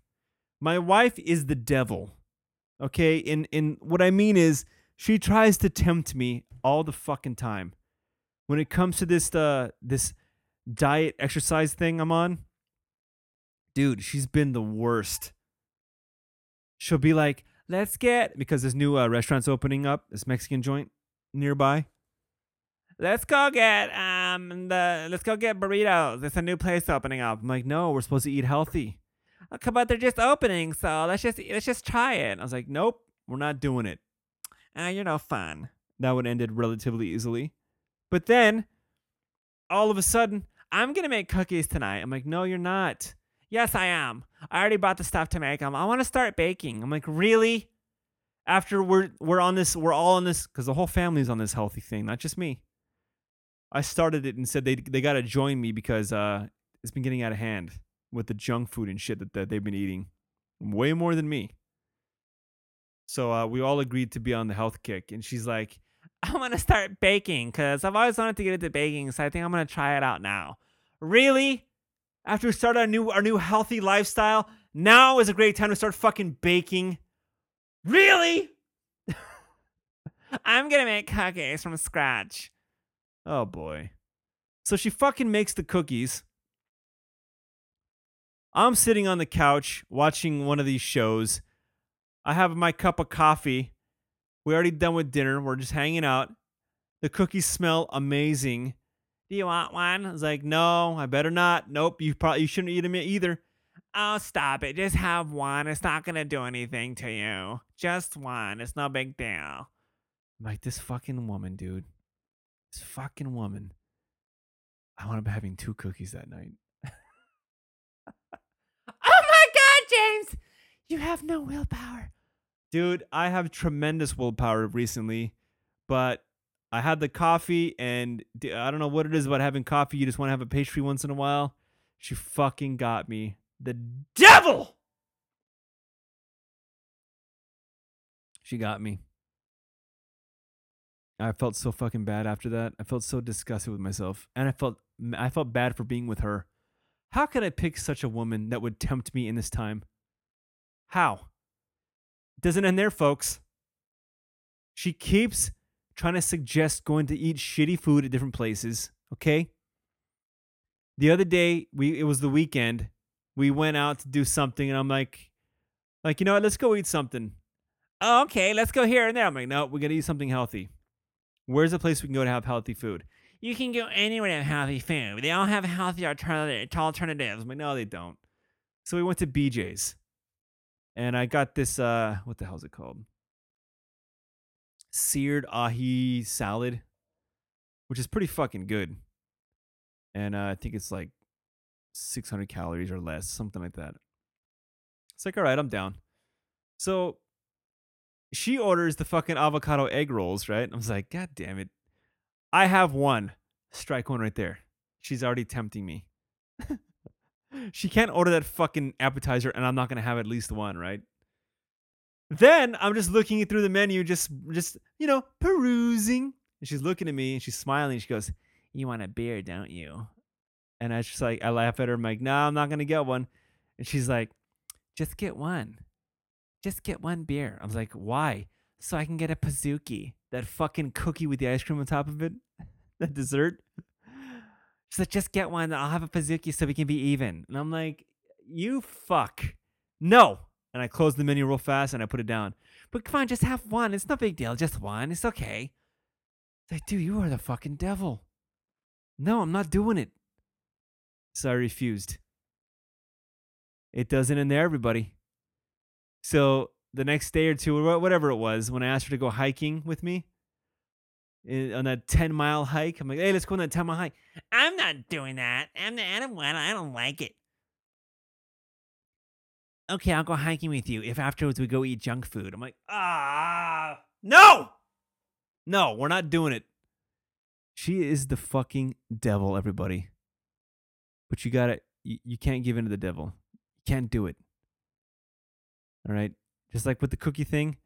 My wife is the devil. Okay, and and what I mean is she tries to tempt me all the fucking time. When it comes to this uh this diet exercise thing I'm on, dude, she's been the worst. She'll be like, "Let's get because this new uh, restaurant's opening up, this Mexican joint nearby. Let's go get um the let's go get burritos. It's a new place opening up." I'm like, "No, we're supposed to eat healthy." Okay, but they're just opening, so let's just let's just try it. I was like, "Nope, we're not doing it." Ah, you're no fun. That would ended relatively easily. But then, all of a sudden, I'm gonna make cookies tonight. I'm like, no, you're not. Yes, I am. I already bought the stuff to make them. I want to start baking. I'm like, really? After we're we're on this, we're all on this because the whole family's on this healthy thing, not just me. I started it and said they they gotta join me because uh it's been getting out of hand with the junk food and shit that, that they've been eating, way more than me. So uh, we all agreed to be on the health kick, and she's like, I want to start baking because I've always wanted to get into baking, so I think I'm gonna try it out now. Really? After we start our new our new healthy lifestyle, now is a great time to start fucking baking. Really? I'm gonna make cookies from scratch. Oh boy. So she fucking makes the cookies. I'm sitting on the couch watching one of these shows. I have my cup of coffee. We already done with dinner. We're just hanging out. The cookies smell amazing. Do you want one? I was like, no, I better not. Nope, you probably you shouldn't eat them either. Oh, stop it. Just have one. It's not gonna do anything to you. Just one. It's no big deal. I'm like, this fucking woman, dude. This fucking woman. I to be having two cookies that night. Oh my God, James! You have no willpower. Dude, I have tremendous willpower recently, but I had the coffee, and I don't know what it is about having coffee. You just want to have a pastry once in a while. She fucking got me. The devil! She got me. I felt so fucking bad after that. I felt so disgusted with myself, and I felt I felt bad for being with her. How could I pick such a woman that would tempt me in this time? How? Doesn't end there, folks. She keeps trying to suggest going to eat shitty food at different places. Okay. The other day, we it was the weekend. We went out to do something, and I'm like, like you know what? Let's go eat something. Oh, okay, let's go here and there. I'm like, no, we gotta eat something healthy. Where's a place we can go to have healthy food? You can go anywhere to have healthy food. They all have healthy alternative, alternatives. I'm like, no, they don't. So we went to BJ's, and I got this. Uh, what the hell is it called? Seared ahi salad, which is pretty fucking good. And uh, I think it's like 600 calories or less, something like that. It's like, all right, I'm down. So she orders the fucking avocado egg rolls, right? I was like, God damn it. I have one. Strike one right there. She's already tempting me. she can't order that fucking appetizer and I'm not gonna have at least one, right? Then I'm just looking through the menu, just just, you know, perusing. And she's looking at me and she's smiling. She goes, You want a beer, don't you? And I just like I laugh at her. I'm like, no, I'm not gonna get one. And she's like, just get one just get one beer. I was like, why? So I can get a Pizookie, that fucking cookie with the ice cream on top of it, that dessert. She's like, just get one. I'll have a Pizookie so we can be even. And I'm like, you fuck. No. And I closed the menu real fast and I put it down. But come on, just have one. It's no big deal. Just one. It's okay. It's like, dude, you are the fucking devil. No, I'm not doing it. So I refused. It doesn't end there, everybody. So the next day or two, or whatever it was, when I asked her to go hiking with me eh, on that 10 mile hike, I'm like, hey, let's go on that 10 mile hike. I'm not doing that. I'm not, I don't I don't like it. Okay, I'll go hiking with you if afterwards we go eat junk food. I'm like, ah, no, no, we're not doing it. She is the fucking devil, everybody. But you gotta, you, you can't give in to the devil. You can't do it. All right. Just like with the cookie thing,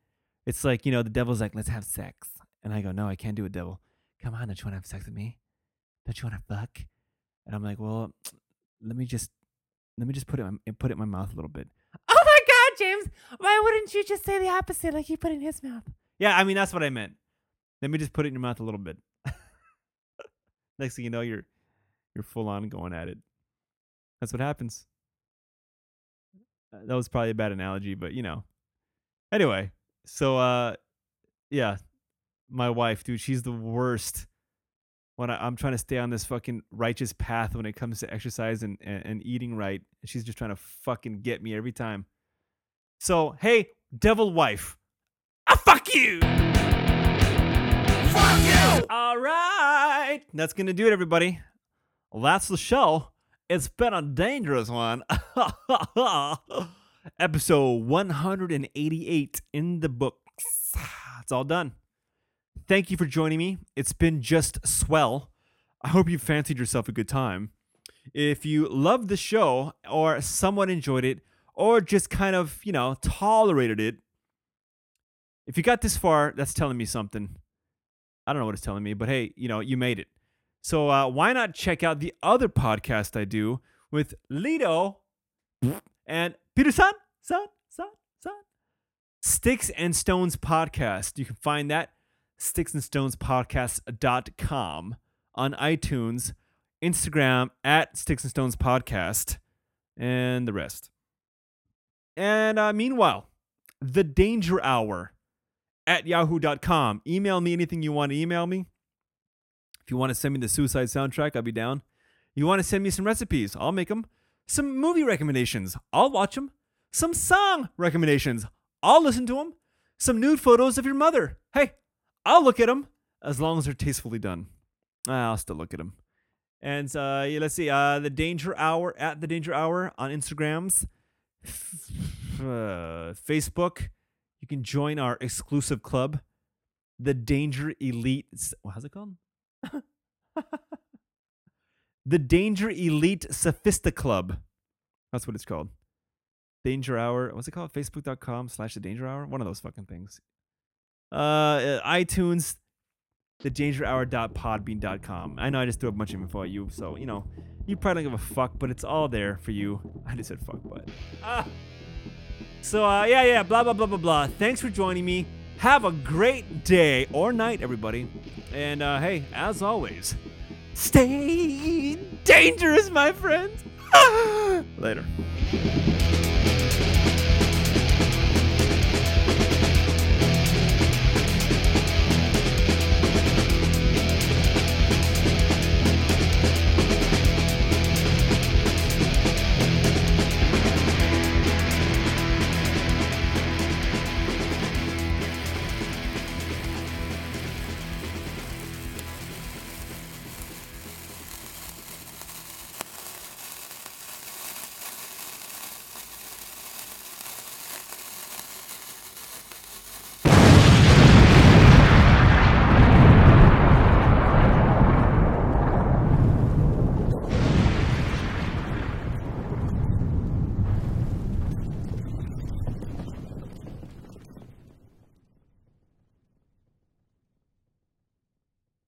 it's like, you know, the devil's like, let's have sex. And I go, no, I can't do it, devil. Come on, don't you want to have sex with me? Don't you want to fuck? And I'm like, well, let me just, let me just put it, in- put it in my mouth a little bit. Oh my God, James! Why wouldn't you just say the opposite, like you put it in his mouth? Yeah, I mean, that's what I meant. Let me just put it in your mouth a little bit. Next thing you know, you're, you're full on going at it. That's what happens. That was probably a bad analogy, but you know. Anyway, so uh, yeah, my wife, dude, she's the worst. When I, I'm trying to stay on this fucking righteous path when it comes to exercise and, and, and eating right, she's just trying to fucking get me every time. So hey, devil wife, I fuck you. Fuck you. All right, that's gonna do it, everybody. Well, that's the show. It's been a dangerous one. Episode 188 in the books. It's all done. Thank you for joining me. It's been just swell. I hope you fancied yourself a good time. If you loved the show or somewhat enjoyed it or just kind of, you know, tolerated it, if you got this far, that's telling me something. I don't know what it's telling me, but hey, you know, you made it. So uh, why not check out the other podcast I do with Lido and Peter San, San, San, San. Sticks and Stones Podcast. You can find that sticksandstonespodcast.com on iTunes, Instagram at Sticks and Stones Podcast, and the rest. And uh, meanwhile, the Danger Hour at yahoo.com. Email me anything you want to email me. If you want to send me the Suicide soundtrack, I'll be down. You want to send me some recipes, I'll make them. Some movie recommendations, I'll watch them. Some song recommendations, I'll listen to them. Some nude photos of your mother, hey, I'll look at them as long as they're tastefully done. I'll still look at them. And uh, yeah, let's see, uh, the Danger Hour at the Danger Hour on Instagrams, uh, Facebook. You can join our exclusive club, the Danger Elite. How's it called? The Danger Elite Sophista Club. That's what it's called. Danger Hour. What's it called? Facebook.com slash the Danger Hour? One of those fucking things. Uh, uh, iTunes, the. I know I just threw a bunch of info at you, so, you know, you probably don't give a fuck, but it's all there for you. I just said fuck, but. Ah. So, uh, yeah, yeah, blah, blah, blah, blah, blah. Thanks for joining me. Have a great day or night, everybody. And, uh, hey, as always, stay dangerous, my friends. Later.